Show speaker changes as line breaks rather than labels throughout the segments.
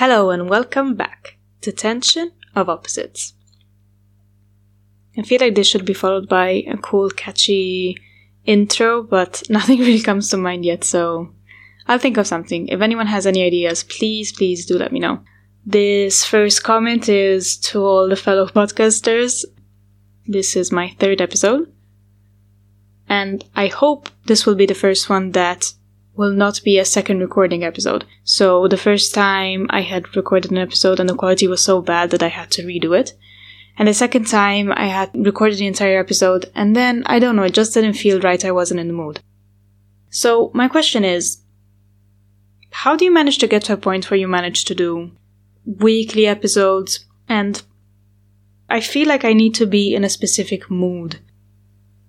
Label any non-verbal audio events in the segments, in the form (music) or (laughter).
Hello and welcome back to Tension of Opposites. I feel like this should be followed by a cool, catchy intro, but (laughs) nothing really comes to mind yet, so I'll think of something. If anyone has any ideas, please, please do let me know. This first comment is to all the fellow (laughs) podcasters. This is my third episode. And I hope this will be the first one that will not be a second recording episode. So the first time I had recorded an episode and the quality was so bad that I had to redo it. And the second time I had recorded the entire episode and then I don't know, it just didn't feel right. I wasn't in the mood. So my question is, how do you manage to get to a point where you manage to do weekly episodes and I feel like I need to be in a specific mood.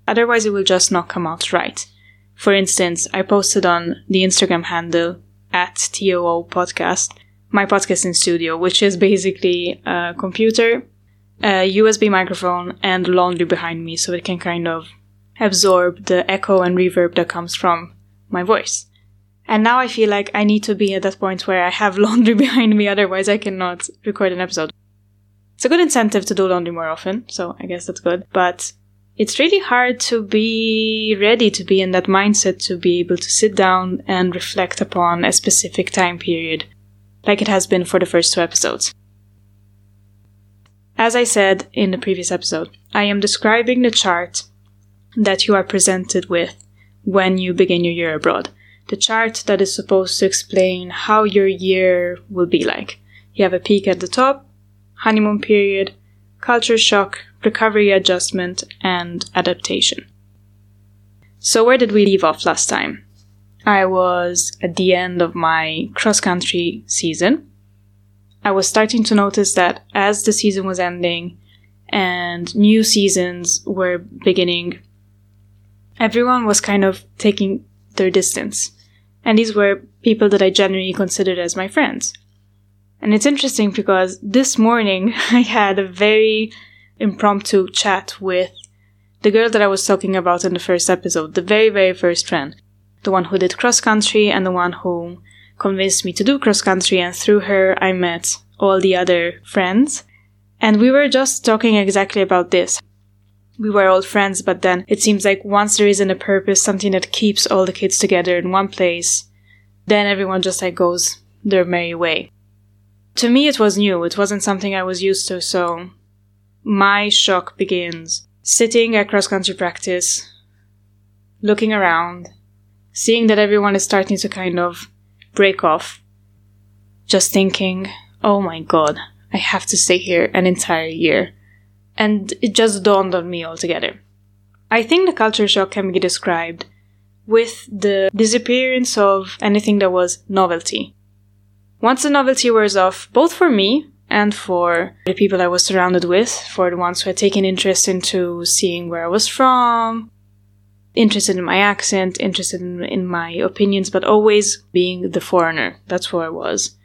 Otherwise it will just not come out right. For instance, I posted on the Instagram handle at TOO podcast, my podcasting studio, which is basically a computer, a USB microphone, and laundry behind me so it can kind of absorb the echo and reverb that comes from my voice. And now I feel like I need to be at that point where I have (laughs) laundry behind me, otherwise I cannot record an episode. It's a good incentive to do laundry more often, so I guess that's good. But it's really hard to be ready to be in that mindset to be able to sit down and reflect upon a specific time period, like it has been for the first two episodes. As I said in the previous episode, I am describing the chart that you are presented with when you begin your year abroad. The chart that is supposed to explain how your year will be like. You have a peak at the top, honeymoon period, culture shock, recovery adjustment, and adaptation. So, where did we leave off last time? I was at the end of my cross country season. I was starting to notice that as the season was ending and new seasons were beginning, everyone was kind of taking their distance. And these were people that I generally considered as my friends. And it's interesting because this morning (laughs) I had a very impromptu chat with the girl that I was talking about in the first episode, the very, very first friend. The one who did cross country and the one who convinced me to do cross country. And through her, I met all the other friends. And we were just talking exactly about this. We were all friends, but then it seems like once there isn't a purpose, something that keeps all the kids together in one place, then everyone just like goes their merry way to me, it was new. It wasn't something I was used to, so my shock begins sitting at cross country practice, looking around, seeing that everyone is starting to kind of break off, just thinking, oh my god, I have to stay here an entire year. And it just dawned on me altogether. I think the culture shock can be described with the disappearance of anything that was novelty. Once the novelty wears off, both for me and for the people I was surrounded with, for the ones who had taken interest into seeing where I was from, interested in my accent, interested in, in my opinions, but always being the foreigner. That's who I was.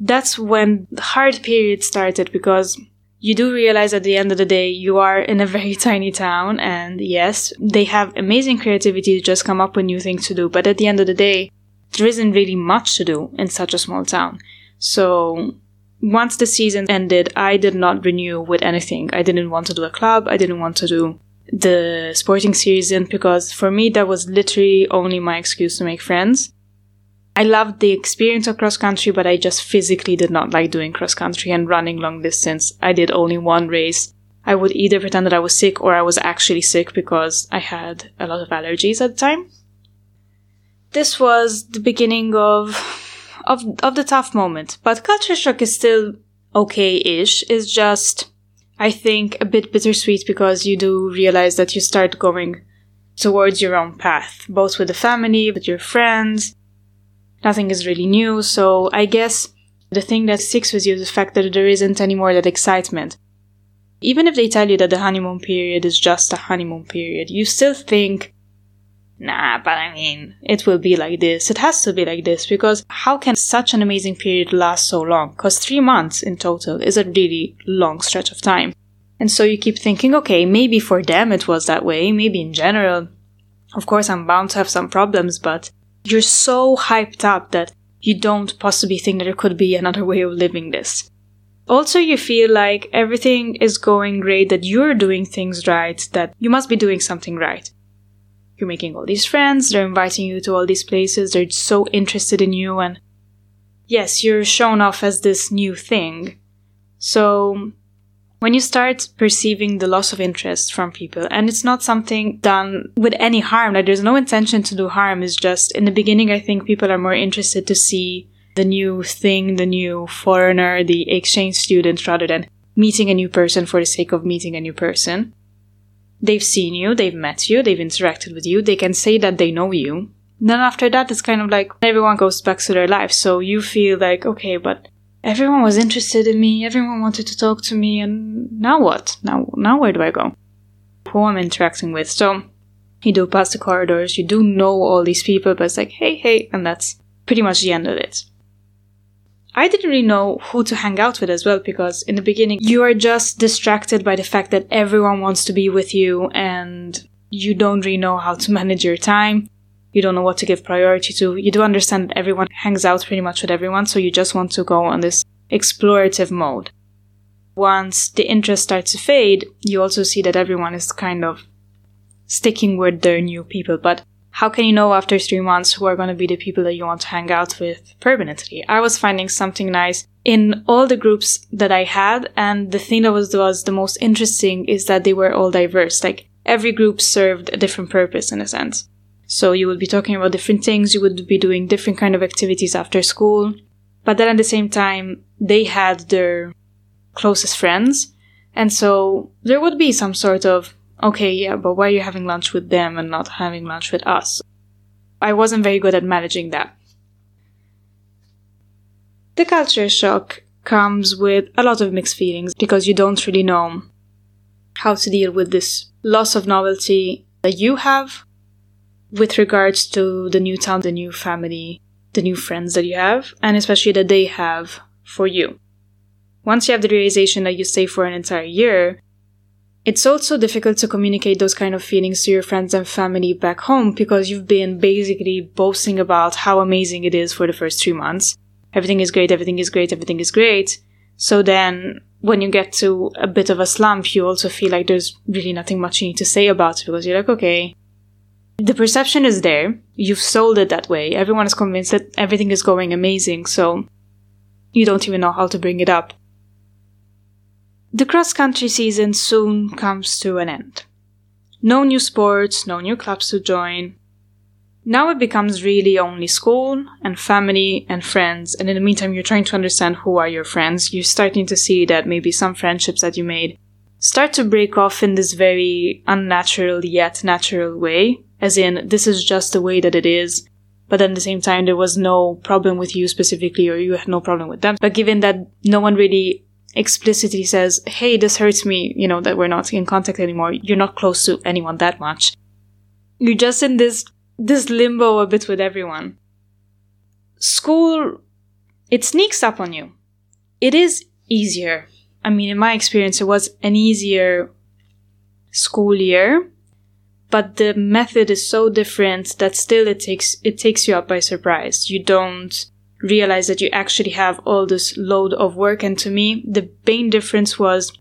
That's when the hard period started because you do realize at the end of the day you are in a (laughs) very tiny town and yes, they have amazing creativity to just come up with new things to do, but at the end of the day, there isn't really much to do in such a small town. So once the season ended, I did not renew with anything. I didn't want to do a club. I didn't want to do the sporting season because for me that was literally only my excuse to make friends. I loved the experience of cross country, but I just physically did not like doing cross country and running long distance. I did only one race. I would either pretend that I was sick or I was actually sick because I had a lot of allergies at the time this was the beginning of of of the tough moment. But culture shock is still okay-ish. It's just I think a bit bittersweet because you do realize that you start going towards your own path, both with the family, with your friends. Nothing is really new, so I guess the thing that sticks with you is the fact that there isn't anymore that excitement. Even if they tell you that the honeymoon period is just a honeymoon period, you still think Nah, but I mean, it will be like this. It has to be like this because how can such an amazing period last so long? Because three months in total is a really long stretch of time. And so you keep thinking, okay, maybe for them it was that way, maybe in general. Of course, I'm bound to have some problems, but you're so hyped up that you don't possibly think that there could be another way of living this. Also, you feel like everything is going great, that you're doing things right, that you must be doing something right. You're making all these friends, they're inviting you to all these places, they're so interested in you, and yes, you're shown off as this new thing. So, when you start perceiving the loss of interest from people, and it's not something done with any harm, like there's no intention to do harm, it's just in the beginning, I think people are more interested to see the new thing, the new foreigner, the exchange student, rather than meeting a new person for the sake of meeting a new person. They've seen you, they've met you, they've interacted with you, they can say that they know you. Then after that, it's kind of like everyone goes back to their life. So you feel like, okay, but everyone was interested in me, everyone wanted to talk to me, and now what? Now, now where do I go? Who I'm interacting with? So you do pass the corridors, you do know all these people, but it's like, hey, hey, and that's pretty much the end of it. I didn't really know who to hang out with as well because in the beginning you are just distracted by the fact that everyone wants to be with you and you don't really know how to (laughs) manage your time. You don't know what to give priority to. You do understand that everyone hangs out pretty much with everyone, so you just want to go on this explorative mode. Once the interest starts to fade, you also see that everyone is kind of sticking with their new people, but how can you know after three months who are going to be the people that you want to hang out with permanently? I was finding something nice in all the groups that I had, and the thing that was, was the most interesting is that they were all diverse. Like every group served a different purpose in a sense. So you would be talking about different things, you would be doing different kind of activities after school, but then at the same time, they had their closest friends, and so there would be some sort of okay, yeah, but why are you having lunch with them and not having lunch with us? I wasn't very good at managing that. The culture shock comes with a lot of mixed feelings because you don't really know how to deal with this loss of novelty that you have with regards to the new town, the new family, the new friends that you have, and especially that they have for you. Once you have the realization that you stay for an entire year, it's also difficult to communicate those kind of feelings to your friends and family back home because you've been basically boasting about how amazing it is for the first three months. Everything is great, everything is great, everything is great. So then when you get to a bit of a slump, you also feel like there's really nothing much you need to say about it because you're like, okay, the perception is there. You've sold it that way. Everyone is convinced that everything is going amazing. So you don't even know how to bring it up. The cross country season soon comes to an end. No new sports, no new clubs to join. Now it becomes really only school and family and friends, and in the meantime, you're trying to understand who are your friends. You're starting to see that maybe some friendships that you made start to break off in this very unnatural yet natural way, as in, this is just the way that it is. But at the same time, there was no problem with you specifically, or you had no problem with them. But given that no one really explicitly says, hey, this hurts me, you know, that we're not in contact anymore. You're not close to anyone that much. You're just in this, this limbo a bit with everyone. School, it sneaks up on you. It is easier. I mean, in my experience, it was an easier school year, but the method is so different that still it takes, it takes you up by surprise. You don't, realize that you actually have all this load of work. And to me, the main difference was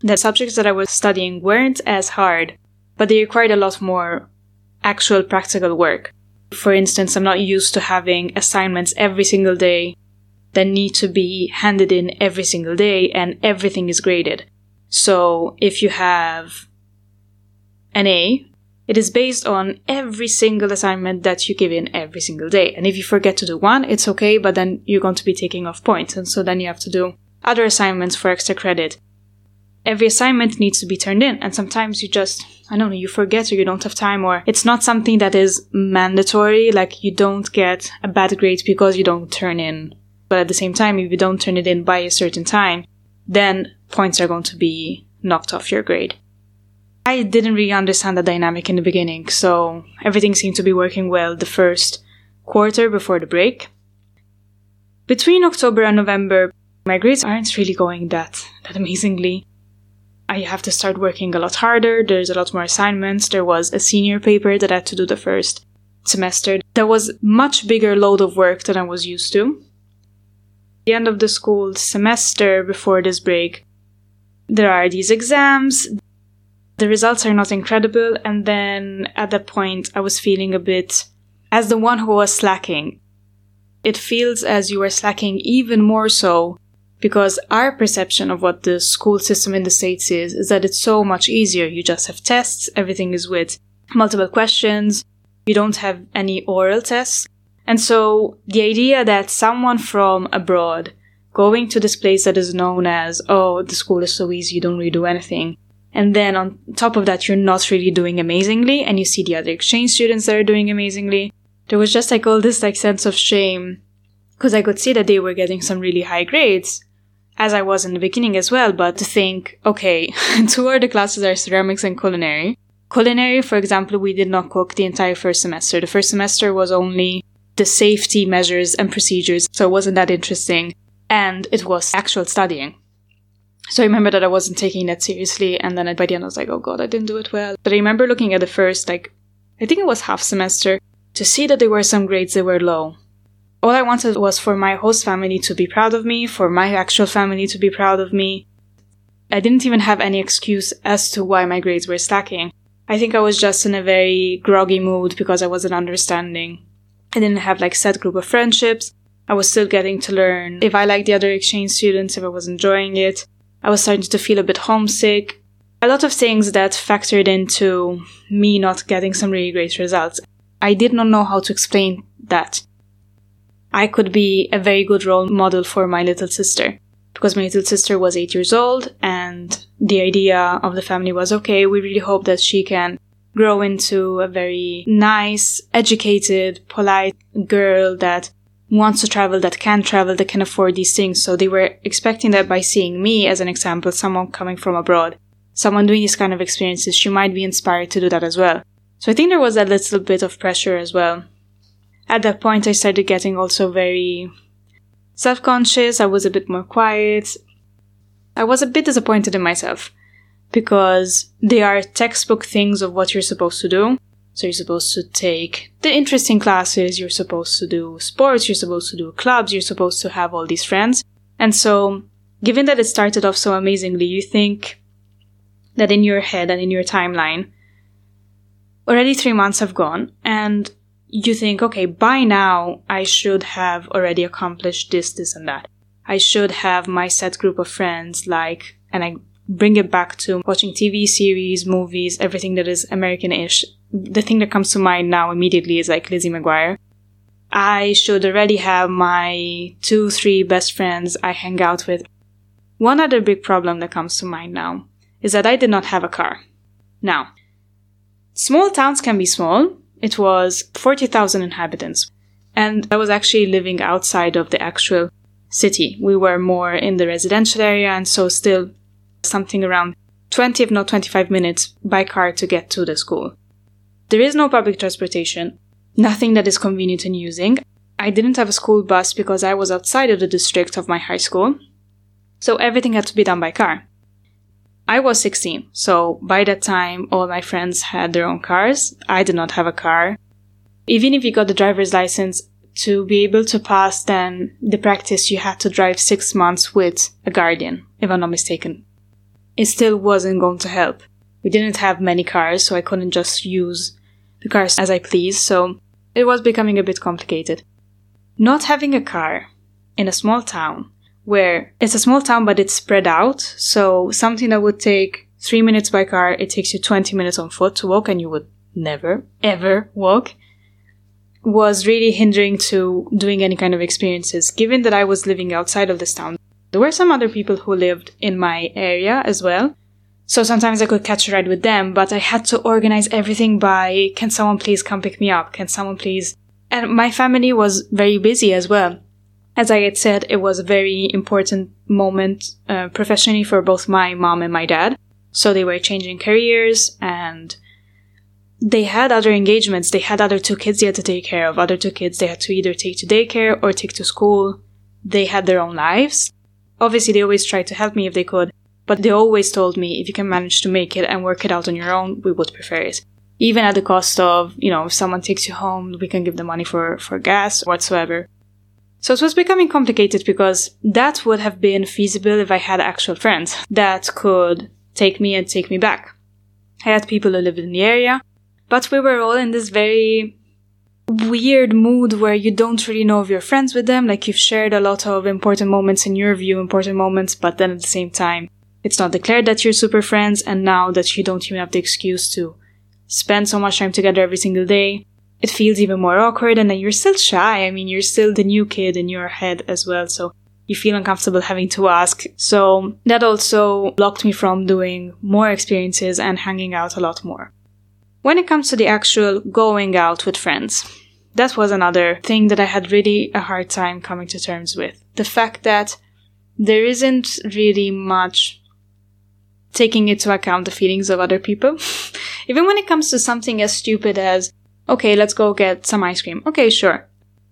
that subjects that I was studying weren't as hard, but they required a lot more actual practical work. For instance, I'm not used to having assignments every single day that need to be handed in every single day and everything is graded. So if you have an A it is based on every single assignment that you give in every single day. And if you forget to do one, it's okay, but then you're going to be taking off points. And so then you have to do other assignments for extra credit. Every assignment needs to be turned in. And sometimes you just, I don't know, you forget or you don't have time or it's not something that is mandatory. Like you don't get a bad grade because you don't turn in. But at the same time, if you don't turn it in by a certain time, then points are going to be knocked off your grade. I didn't really understand the dynamic in the beginning, so everything seemed to be working well the first quarter before the break. Between October and November, my grades aren't really going that, that amazingly. I have to start working a lot harder, there's a lot more assignments, there was a senior paper that I had to do the first semester, there was much bigger load of work than I was used to. the end of the school semester before this break, there are these exams. The results are not incredible, and then at that point, I was feeling a bit as the one who was slacking. It feels as you are slacking even more so because our perception of what the school system in the States is, is that it's so much easier. You just have tests, everything is with multiple questions, you don't have any oral tests. And so the idea that someone from abroad going to this place that is known as, oh, the school is so easy, you don't really do anything. And then on top of that, you're not really doing amazingly, and you see the other exchange students that are doing amazingly. There was just like all this like sense of shame because I could see that they were getting some really high grades, as I was in the beginning as well, but to think, okay, (laughs) two of the classes are ceramics and culinary. Culinary, for example, we did not cook the entire first semester. The first semester was only the safety measures and procedures, so it wasn't that interesting. And it was actual studying. So I remember that I wasn't taking that seriously, and then by the end I was like, oh god, I didn't do it well. But I remember looking at the first, like, I think it was half semester, to see that there were some grades that were low all I wanted was for my host family to be proud of me, for my actual family to be proud of me. I didn't even have any excuse as to why my grades were slacking. I think I was just in a very groggy mood because I wasn't understanding. I didn't have like set group of friendships. I was still getting to learn if I liked the other exchange students, if I was enjoying it. I was starting to feel a bit homesick. A lot of things that factored into me not getting some really great results. I did not know how to explain that. I could be a very good role model for my little sister because my little sister was eight years old and the idea of the family was okay, we really hope that she can grow into a very nice, educated, polite girl that wants to travel, that can travel, that can afford these things. So they were expecting that by seeing me as an example, someone coming from abroad, someone doing these kind of experiences, she might be inspired to do that as well. So I think there was a little bit of pressure as well at that point, I started getting also very self conscious. I was a bit more quiet. I was a bit disappointed in myself because they are textbook things of what you're supposed to do. So you're supposed to take the interesting classes, you're supposed to do sports, you're supposed to do clubs, you're supposed to have all these friends. And so, given that it started off so amazingly, you think that in your head and in your timeline, already three months have gone, and you think, okay, by now I should have already accomplished this, this, and that. I should have my set group of friends, like, and I bring it back to watching TV series, movies, everything that is American-ish. The thing that comes to mind now immediately is like Lizzie McGuire. I should already have my two, three best friends I hang out with. One other big problem that comes to mind now is that I did not have a car. Now, small towns can be small, it was 40,000 inhabitants. And I was actually living outside of the actual city. We were more in the residential area and so still something around 20 if not 25 minutes by car to get to the school. There is no public transportation, nothing that is convenient in using. I didn't have a school bus because I was outside of the district of my high school. So everything had to be done by car. I was 16, so by that time, all my friends had their own cars. I did not have a car. Even if you got the driver's license, to be able to pass then the practice, you had to drive six months with a guardian, if I'm not mistaken. It still wasn't going to help. We didn't have many cars, so I couldn't just use the cars as I please, so it was becoming a bit complicated. Not having a car in a small town where it's a small town but it's spread out. So something that would take three minutes by car, it takes you 20 minutes on foot to walk and you would never, ever walk was really hindering to doing any kind of experiences. Given that I was living outside of this town, there were some other people who lived in my area as well. So sometimes I could catch a ride with them, but I had to organize everything by, can someone please come pick me up? Can someone please? And my family was very busy as well as I had said, it was a very important moment uh, professionally for both my mom and my dad. So they were changing careers and they had other engagements. They had other two kids they had to take care of, other two kids they had to either take to daycare or take to school. They had their own lives. Obviously, they always tried to help me if they could, but they always told me if you can manage to make it and work it out on your own, we would prefer it. even at the cost of, you know, if someone takes you home, we can give the money for, for gas whatsoever. So it was becoming complicated because that would have been feasible if I had actual friends that could take me and take me back. I had people who lived in the area, but we were all in this very weird mood where you don't really know if you're friends with them. Like you've shared a lot of important moments in your view, important moments, but then at the same time, it's not declared that you're super friends. And now that you don't even have the excuse to spend so much time together every single day, it feels even more awkward. And then you're still shy. I mean, you're still the new kid in your head as well. So you feel uncomfortable having to ask. So that also blocked me from doing more experiences and hanging out a lot more. When it comes to the actual going out with friends, that was another thing that I had really a hard time coming to terms with. The fact that there isn't really much taking into account the feelings of other people. (laughs) Even when it comes to something as stupid as, okay, let's go get some ice cream. Okay, sure.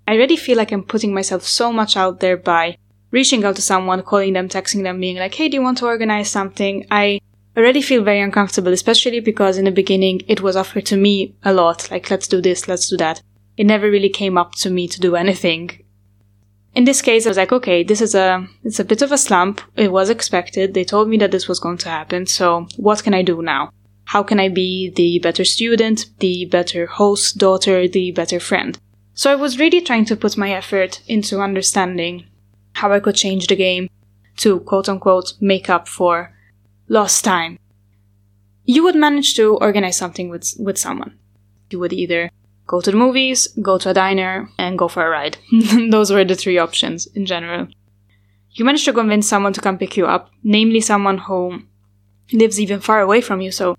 I already feel like I'm putting myself so much out there by reaching out to someone, calling them, texting them, being like, hey, do you want to organize something? I already feel very uncomfortable, especially because in the beginning it was offered to me a lot, like let's do this, let's do that. It never really came up to me to do anything. In this case, I was like, okay, this is a, it's a bit of a slump. It was expected. They told me that this was going to happen. So what can I do now? How can I be the better student, the better host, daughter, the better friend? So I was really trying to put my effort into understanding how I could change the game to quote unquote make up for lost time. You would manage to organize something with, with someone. You would either go to the movies, go to a diner, and go for a ride. (laughs) Those were the three options in general. You manage to convince someone to come pick you up, namely someone who lives even far away from you, so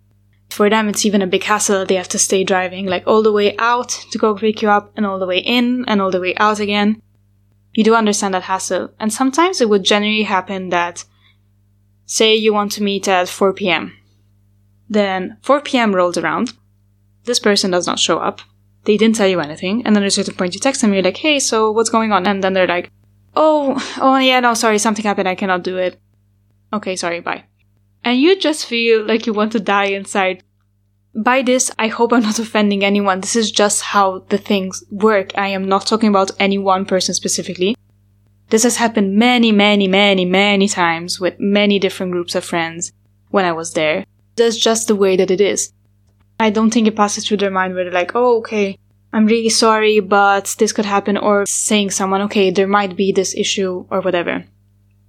for them it's even a big hassle they have to stay driving like all the way out to go pick you up and all the way in and all the way out again. You do understand that hassle, and sometimes it would generally happen that Say you want to meet at 4 p.m. Then 4 p.m. rolls around. This person does not show up. They didn't tell you anything. And then at a certain point you text them, you're like, hey, so what's going on? And then they're like, oh, oh yeah, no, sorry, something happened. I cannot do it. Okay, sorry, bye. And you just feel like you want to die inside. By this, I hope I'm not offending anyone. This is just how the things work. I am not talking about any one person specifically. This has happened many, many, many, many times with many different groups of friends when I was there. That's just the way that it is. I don't think it passes through their mind where they're like, oh, okay, I'm really sorry, but this could happen, or saying someone, okay, there might be this issue, or whatever.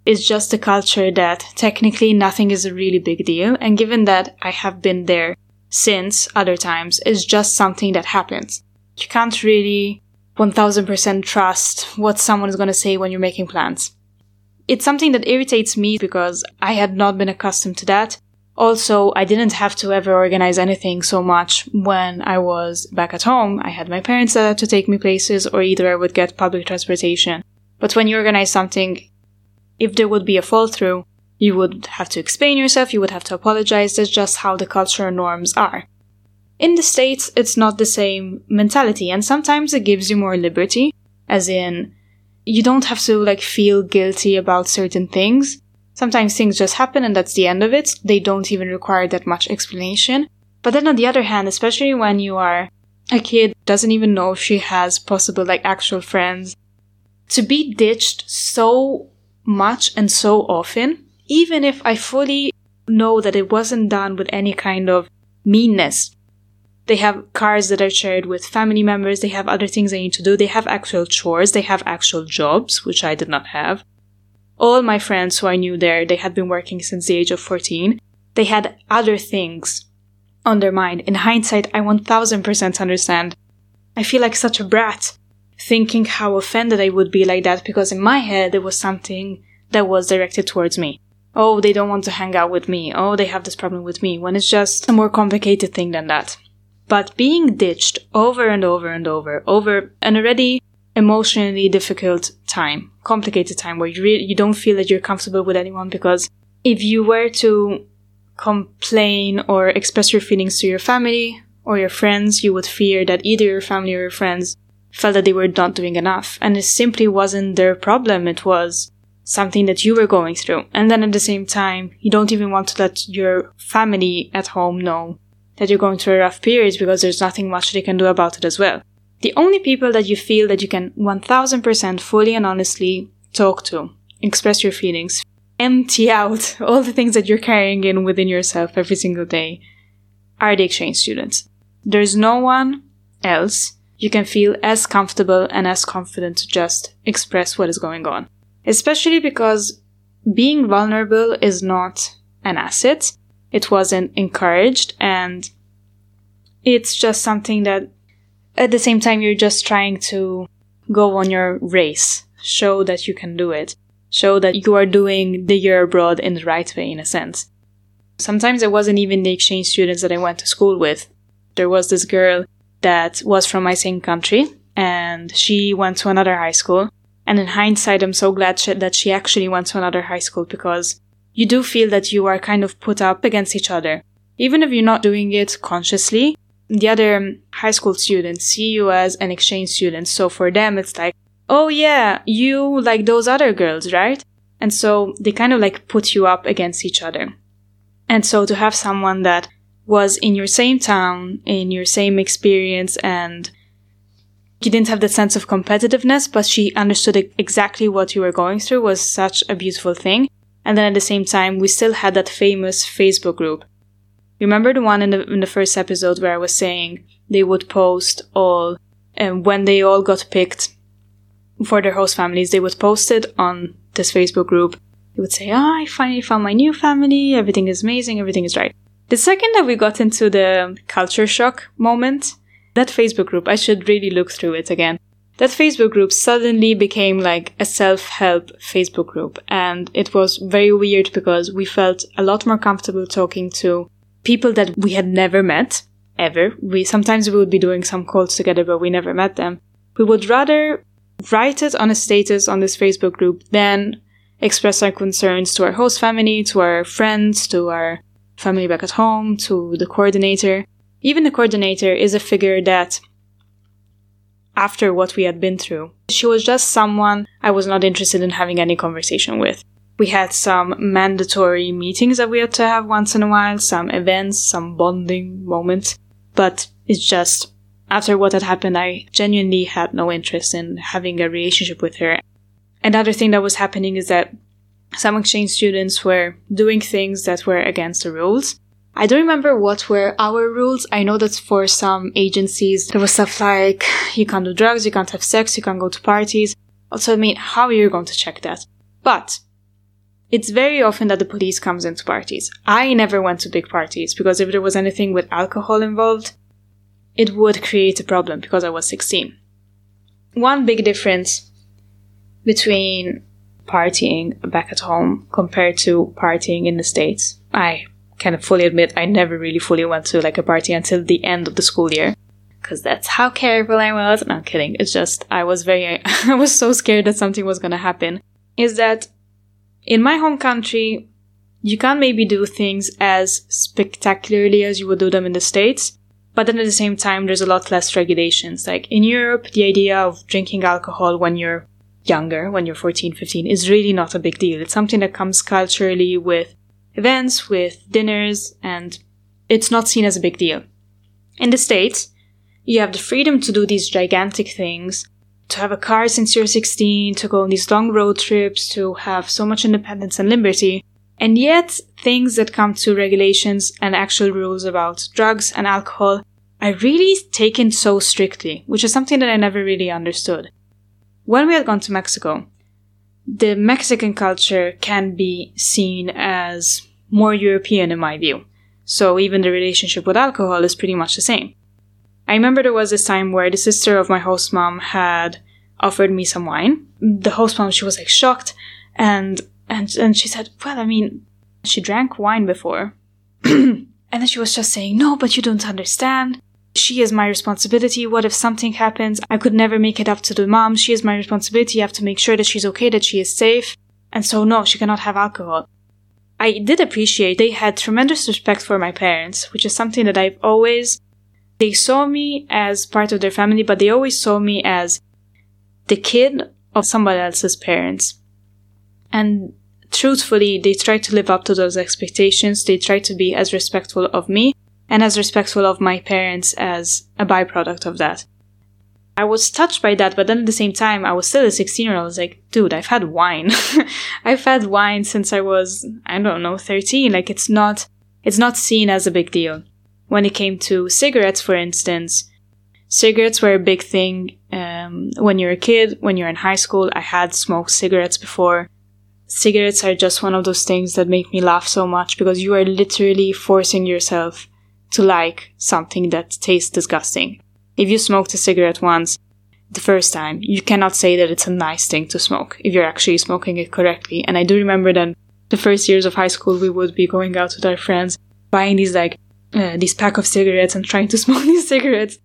It's just a culture that technically nothing is a really big deal, and given that I have been there since other times, it's just something that happens. You can't really 1000% trust what someone is going to say when you're making plans. It's something that irritates me because I had not been accustomed to that. Also, I didn't have to ever organize anything so much when I was back at home. I had my parents that had to take me places, or either I would get public transportation. But when you organize something, if there would be a fall through, you would have to explain yourself, you would have to apologize. That's just how the cultural norms are. In the States, it's not the same mentality, and sometimes it gives you more liberty, as in, you don't have to like feel guilty about certain things. Sometimes things just happen and that's the end of it. They don't even require that much explanation. But then on the other hand, especially when you are a kid doesn't even know if she has possible like actual friends, to be ditched so much and so often, even if I fully know that it wasn't done with any kind of meanness, they have cars that are shared with family members. They have other things they need to do. They have actual chores. They have actual jobs, which I did not have. All my friends who I knew there, they had been working since the age of 14. They had other things on their mind. In hindsight, I 1000% understand. I feel like such a brat thinking how offended I would be like that because in my head it was something that was directed towards me. Oh, they don't want to hang out with me. Oh, they have this problem with me. When it's just a more complicated thing than that. But being ditched over and over and over, over an already emotionally difficult time, complicated time where you really, you don't feel that you're comfortable with anyone because if you were to complain or express your feelings to your family or your friends, you would fear that either your family or your friends felt that they were not doing enough. And it simply wasn't their problem. It was something that you were going through. And then at the same time, you don't even want to let your family at home know that you're going through a rough period because there's nothing much they can do about it as well. The only people that you feel that you can 1000% fully and honestly talk to, express your feelings, empty out (laughs) all the things that you're carrying in within yourself every single day are the exchange students. There's no one else you can feel as comfortable and as confident to just express what is going on. Especially because being vulnerable is not an asset. It wasn't encouraged and it's just something that at the same time you're just trying to go on your race, show that you can do it, show that you are doing the year abroad in the right way in a sense. Sometimes it wasn't even the exchange students that I went to school with. There was this girl that was from my same country and she went to another high school. And in hindsight, I'm so glad she, that she actually went to another high school because you do feel that you are kind of put up against each other. Even if you're not doing it consciously, the other high school students see you as an exchange student. So for them, it's like, oh yeah, you like those other girls, right? And so they kind of like put you up against each other. And so to have someone that was in your same town, in your same experience, and you didn't have that sense of competitiveness, but she understood exactly what you were going through was such a beautiful thing. And then at the same time, we still had that famous Facebook group. Remember the one in the, in the first episode where I was saying they would post all, and when they all got picked for their host families, they would post it on this Facebook group. They would say, oh, I finally found my new family. Everything is amazing. Everything is right. The second that we got into the culture shock moment, that Facebook group, I should really look through it again. That Facebook group suddenly became like a self-help Facebook group. And it was very weird because we felt a lot more comfortable talking to people that we had never met ever. We sometimes we would be doing some calls together, but we never met them. We would rather write it on a status on this Facebook group than express our concerns to our host family, to our friends, to our family back at home, to the coordinator. Even the coordinator is a figure that, after what we had been through, she was just someone I was not interested in having any conversation with. We had some mandatory meetings that we had to have once in a while, some events, some bonding moments, but it's just after what had happened, I genuinely had no interest in having a relationship with her. Another thing that was happening is that some exchange students were doing things that were against the rules. I don't remember what were our rules. I know that for some agencies, there was stuff like you can't do drugs, you can't have sex, you can't go to parties. Also, I mean, how are you going to check that? But it's very often that the police comes into parties. I never went to big parties because if there was anything with alcohol involved, it would create a problem because I was 16. One big difference between partying back at home compared to partying in the States. I kind of fully admit I never really fully went to like a party until the end of the school year. Cause that's how careful I was. Not kidding. It's just, I was very, (laughs) I was so scared that something was gonna happen. Is that in my home country, you can't maybe do things as spectacularly as you would do them in the States, but then at the same time, there's a lot less regulations. Like in Europe, the idea of drinking alcohol when you're younger, when you're 14, 15, is really not a big deal. It's something that comes culturally with events, with dinners, and it's not seen as a big deal. In the States, you have the freedom to do these gigantic things, to have a car since you're 16, to go on these long road trips, to have so much independence and liberty. And yet, things that come to regulations and actual rules about drugs and alcohol are really taken so strictly, which is something that I never really understood. When we had gone to Mexico, the Mexican culture can be seen as more European in my view. So even the relationship with alcohol is pretty much the same. I remember there was this time where the sister of my host mom had offered me some wine. The host mom, she was like shocked and and and she said, Well, I mean, she drank wine before. (clears throat) and then she was just saying, No, but you don't understand. She is my responsibility. What if something happens? I could never make it up to the mom. She is my responsibility. I have to make sure that she's okay, that she is safe. And so, no, she cannot have alcohol. I did appreciate they had tremendous respect for my parents, which is something that I've always. They saw me as part of their family, but they always saw me as the kid of somebody else's parents. And truthfully, they tried to live up to those expectations. They tried to be as respectful of me and as respectful of my parents as a byproduct of that. I was touched by that, but then at the same time, I was still a 16 year old. I was like, dude, I've had wine. (laughs) I've had wine since I was, I don't know, 13. Like, it's not, it's not seen as a big deal. When it came to cigarettes, for instance, cigarettes were a big thing um, when you're a kid, when you're in high school. I had smoked cigarettes before. Cigarettes are just one of those things that make me laugh so much because you are literally forcing yourself to like something that tastes disgusting. If you smoked a cigarette once, the first time, you cannot say that it's a nice thing to smoke if you're actually smoking it correctly. And I do remember that the first years of high school, we would be going out with our friends, buying these like uh, these pack of cigarettes and trying to (laughs) smoke these cigarettes.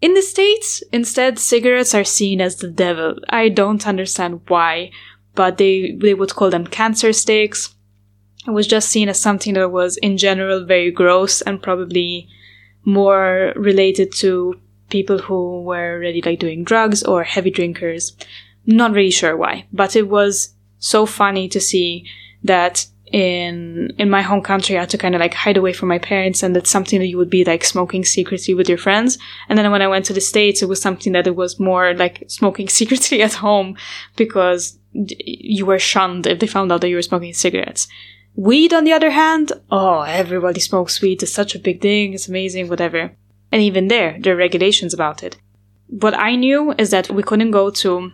In the States, instead, cigarettes are seen as the devil. I don't understand why, but they, they would call them cancer sticks. It was just seen as something that was, in general, very gross and probably more related to people who were already like doing drugs or heavy drinkers. Not really sure why, but it was so funny to see that in in my home country I had to kind of like hide away from my parents and that's something that you would be like smoking secretly with your friends. And then when I went to the states it was something that it was more like smoking (laughs) secretly at home because you were shunned if they found out that you were smoking cigarettes. Weed on the other hand oh everybody smokes weed. It's such a big thing. It's amazing whatever. And even there there are regulations about it. What I knew is that we couldn't go to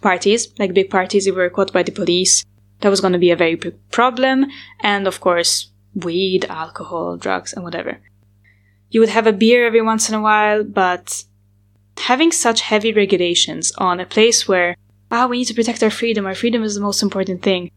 parties like big parties if we were caught by the police that was going to be a very big problem. And of course, weed, alcohol, drugs, and whatever. You would have a beer every once in a while, but having such heavy regulations on a place where, ah, we need to protect our freedom, our freedom is the most important thing,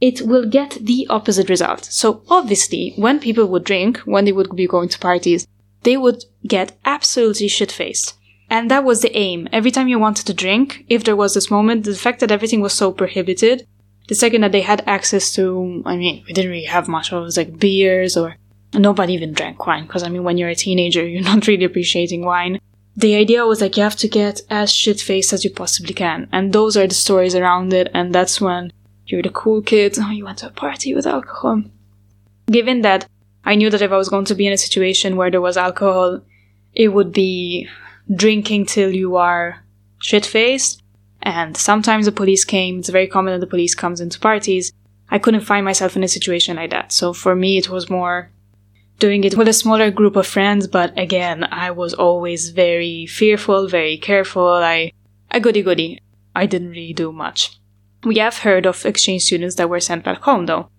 it will get the opposite result. So obviously, when people would drink, when they would be going to parties, they would get absolutely shit faced. And that was the aim. Every time you wanted to drink, if there was this moment, the fact that everything was so prohibited the second that they had access to, I mean, we didn't really have much. It was like beers or nobody even drank wine. Because I mean, when you're a teenager, (laughs) you're not really appreciating wine. The idea was like you have to get as shit faced as you possibly can. And those are the stories around it. And that's when you're the cool kid. Oh, you went to a party with alcohol. Given that I knew that if I was going to be in a situation where there was alcohol, it would be drinking till you are shit faced and sometimes the police came. It's very common that the police comes into parties. I couldn't find myself in a situation like that. So for me, it was more doing it with a smaller group of friends. But again, I was always very fearful, very careful. I, a goody goody. I didn't really do much. We have heard of exchange students that were sent back home though.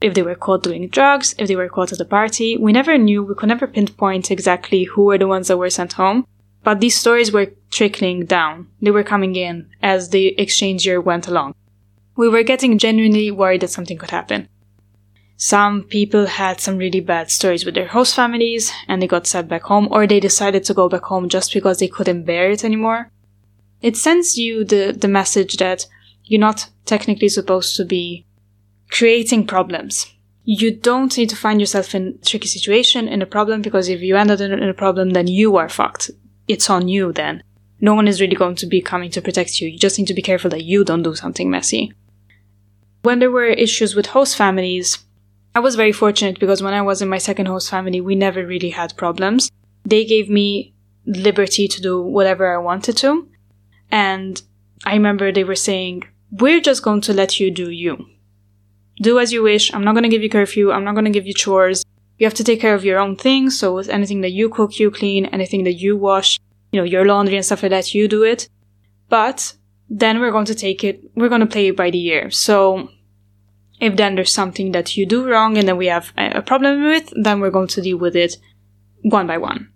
If they were caught doing drugs, if they were caught at a party, we never knew, we could never pinpoint exactly who were the ones that were sent home. But these stories were trickling down. They were coming in as the exchange year went along. We were getting genuinely worried that something could happen. Some people had some really bad stories with their host families and they got sent back home or they decided to go back home just because they couldn't bear it anymore. It sends you the, the message that you're not technically supposed to be creating problems. You don't need to find yourself in a tricky situation in a problem because if you end up in a problem, then you are fucked it's on you then. No one is really going to be coming to protect you. You just need to be careful that you don't do something messy. When there were issues with host families, I was very fortunate because when I was in my second host family, we never really had problems. They gave me liberty to do whatever I wanted to. And I remember they were saying, we're just going to let you do you. Do as you wish. I'm not going to give you curfew. I'm not going to give you chores. You have to take care of your own things. So with anything that you cook, you clean, anything that you wash, you know, your laundry and stuff like that, you do it. But then we're going to take it, we're going to play it by the ear. So if then there's something that you do wrong and then we have a problem with, then we're going to deal with it one by one.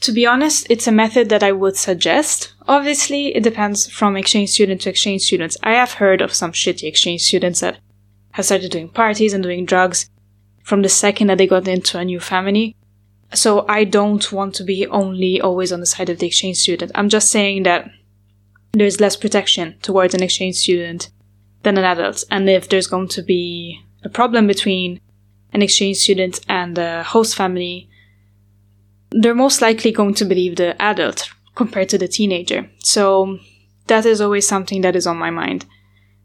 To be honest, it's a method that I would suggest. Obviously, it depends from exchange student to exchange students. I have heard of some shitty exchange students that have started doing parties and doing drugs from the second that they got into a new family. So I don't want to be only always on the side of the exchange student. I'm just saying that there's less protection towards an exchange student than an adult. And if there's going to be a problem between an exchange student and the host family, they're most likely going to believe the adult compared to the teenager. So that is always something that is on my mind.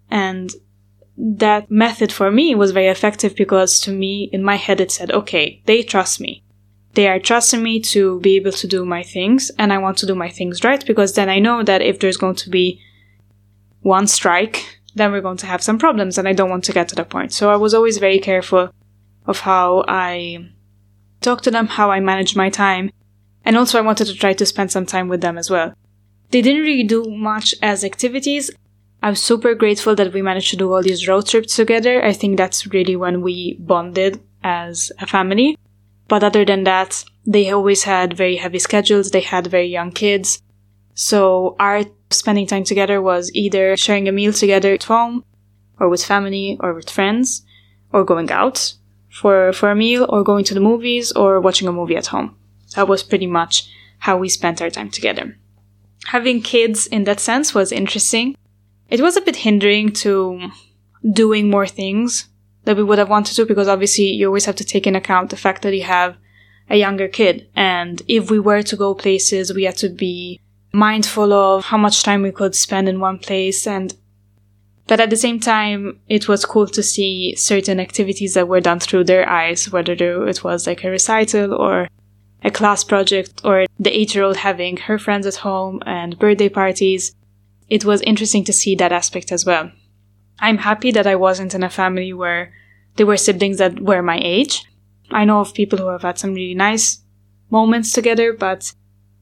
And that method for me was very effective because to me, in my head, it said, okay, they trust me. They are trusting me to be able to do my things and I want to do my things right because then I know that if there's going to be one strike, then we're going to have some problems and I don't want to get to that point. So I was always very careful of how I talk to them, how I manage my time. And also I wanted to try to spend some time with them as well. They didn't really do much as activities. I'm super grateful that we managed to do all these road trips together. I think that's really when we bonded as a family. But other than that, they always had very heavy schedules. They had very young kids. So our spending time together was either sharing a meal together at home or with family or with friends or going out for, for a meal or going to the movies or watching a movie at home. That was pretty much how we spent our time together. Having kids in that sense was interesting. It was a bit hindering to doing more things that we would have wanted to because obviously you always have to take in account the fact that you have a younger kid. And if we were to go places, we had to be mindful of how much time we could spend in one place. And but at the same time it was cool to see certain activities that were done through their eyes whether it was like a recital or a class project or the eight year old having her friends at home and birthday parties. It was interesting to see that aspect as well i'm happy that i wasn't in a family where there were siblings that were my age i know of people who have had some really nice moments together but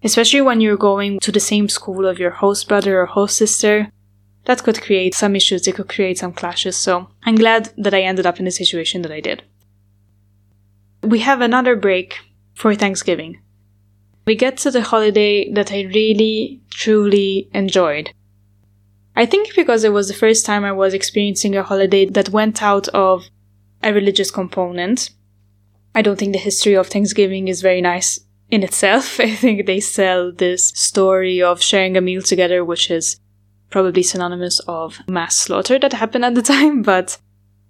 especially when you're going to the same school of your host brother or host sister. That could create some issues, it could create some clashes, so I'm glad that I ended up in the situation that I did. We have another break for Thanksgiving. We get to the holiday that I really, truly enjoyed. I think because it was the first time I was experiencing a holiday that went out of a religious component. I don't think the history of Thanksgiving is very nice in itself. (laughs) I think they sell this story of sharing a meal together, which is probably synonymous of mass slaughter that happened at the (laughs) time. But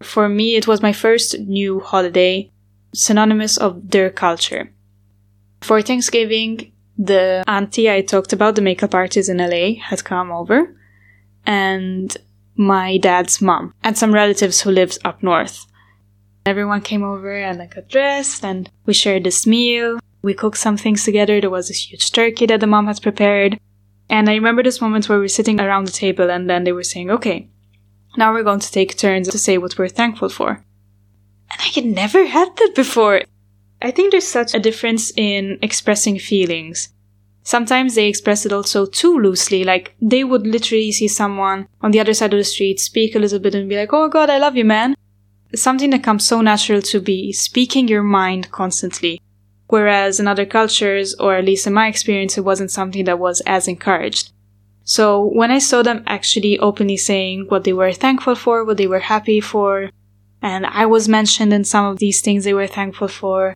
for me, it was my first new holiday synonymous of their culture. For Thanksgiving, the auntie I talked about, the makeup artist in LA, had come over, and my dad's mom, and some relatives who lived up north. Everyone came over and I got dressed, and we shared this meal. We cooked some things together. There was this huge turkey that the mom had prepared. And I remember this moment where we were sitting around the table and then they were saying, okay, now we're going to take turns to say what we're thankful for. And I had never had that before. I think there's such a difference in expressing feelings. Sometimes they express it also too loosely, like they would literally see someone on the other side of the street speak a little bit and be like, oh god, I love you, man. Something that comes so natural to be speaking your mind constantly. Whereas in other cultures, or at least in my experience, it wasn't something that was as encouraged. So when I saw them actually openly saying what they were thankful for, what they were happy for, and I was mentioned in some of these things they were thankful for,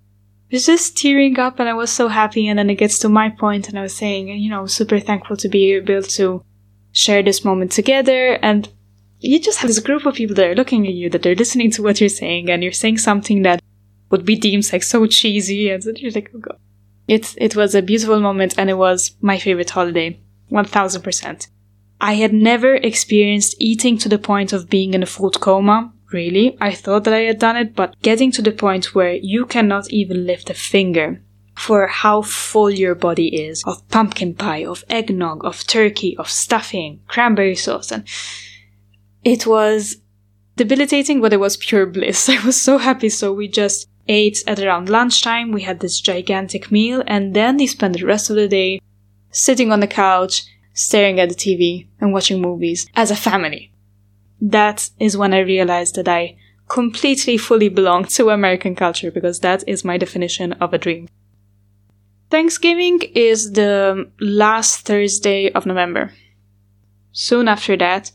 was just tearing up and I was so happy. And then it gets to my point and I was saying, you know, super thankful to be able to share this moment together. And you just have this group of people that are looking at you, that they're listening to what you're saying, and you're saying something that would be deemed like so cheesy and so you're like, oh god. It's, it was a beautiful moment and it was my favorite holiday. 1000%. I had never experienced eating to the point of being in a food coma. Really. I thought that I had done it, but getting to the point where you cannot even lift a finger for how full your body is of pumpkin pie, of eggnog, of turkey, of stuffing, cranberry sauce, and it was debilitating, but it was pure bliss. (laughs) I was so happy, so we just ate at around lunchtime. We had this gigantic meal, and then we spent the rest of the day sitting on the couch, staring at the TV, and watching movies as a family. That is when I realized that I completely fully belong to American culture because that is my definition of a dream. Thanksgiving is the last Thursday of November. Soon after that,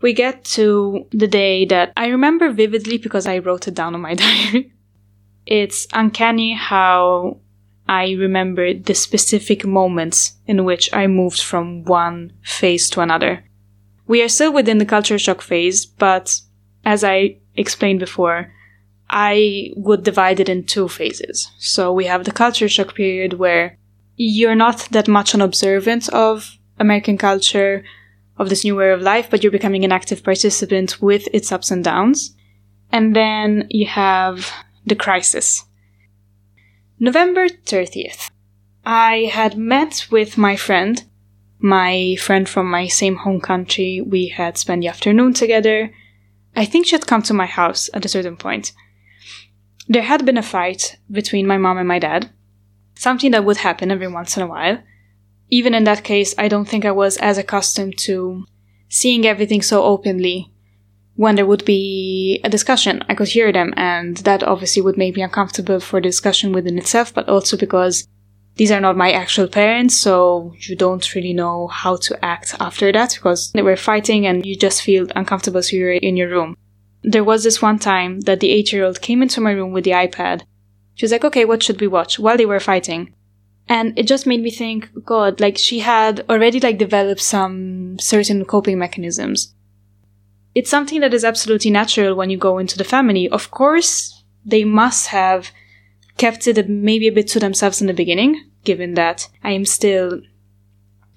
we get to the day that I remember vividly because I wrote it down on my (laughs) diary it's uncanny how I remember the specific moments in which I moved from one phase to another. We are still within the culture shock phase, but as I explained before, I would divide it in two phases. So we have the culture shock period where you're not that much an observant of American culture, of this new way of life, but you're becoming an active participant with its ups and downs. And then you have the crisis. November 30th. I had met with my friend, my friend from my same home country. We had spent the afternoon together. I think she had come to my house at a certain point. There had been a fight between my mom and my dad, something that would happen every once in a while. Even in that case, I don't think I was as accustomed to seeing everything so openly when there would be a discussion. I could hear them, and that obviously would make me uncomfortable for the discussion within itself, but also because these are not my actual parents, so you don't really know how to act after that because they were fighting and you just feel uncomfortable so you're in your room. There was this one time that the eight year old came into my room with the iPad. She was like, okay, what should we watch? While they were fighting. And it just made me think, God, like she had already like developed some certain coping mechanisms. It's something that is absolutely natural when you go into the family. Of course, they must have kept it maybe a bit to themselves in the beginning, given that I am still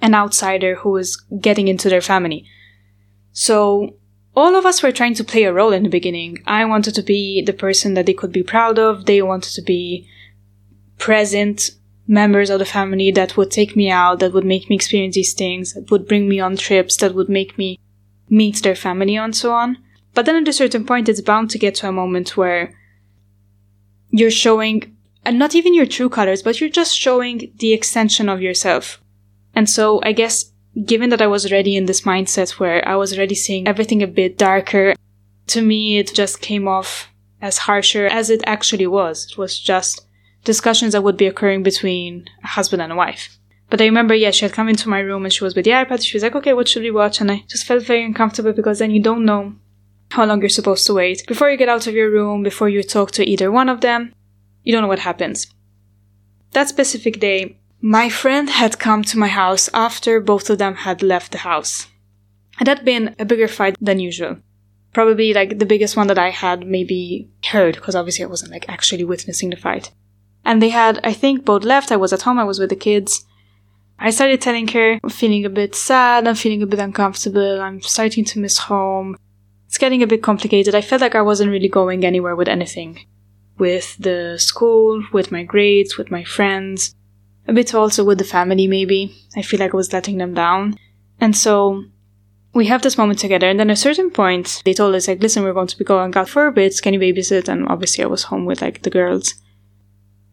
an outsider who is getting into their family. So all of us were trying to play a role in the beginning. I wanted to be the person that they could be proud of. They wanted to be present members of the family that would take me out, that would make me experience these things, that would bring me on trips, that would make me meet their family and so on. But then at a certain point, it's bound to get to a moment where you're showing, and not even your true colors, but you're just showing the extension of yourself. And so I guess given that I was already in this mindset where I was already seeing everything a bit darker, to me it just came off as harsher as it actually was. It was just discussions that would be occurring between a husband and a wife. But I remember, yeah, she had come into my room and she was with the iPad. She was like, okay, what should we watch? And I just felt very uncomfortable because then you don't know how long you're supposed to wait. Before you get out of your room, before you talk to either one of them, you don't know what happens. That specific day, my friend had come to my house after both of them had left the house. It had been a bigger fight than usual. Probably like the biggest one that I had maybe heard, because obviously I wasn't like actually witnessing the fight. And they had, I think, both left. I was at home, I was with the kids. I started telling her I'm feeling a bit sad, I'm feeling a bit uncomfortable, I'm starting to miss home. It's getting a bit complicated. I felt like I wasn't really going anywhere with anything. With the school, with my grades, with my friends, a bit also with the family, maybe. I feel like I was letting them down. And so we have this moment together, and then at a certain point, they told us, like, listen, we're going to be going out for a bit, can you babysit? And obviously, I was home with, like, the girls.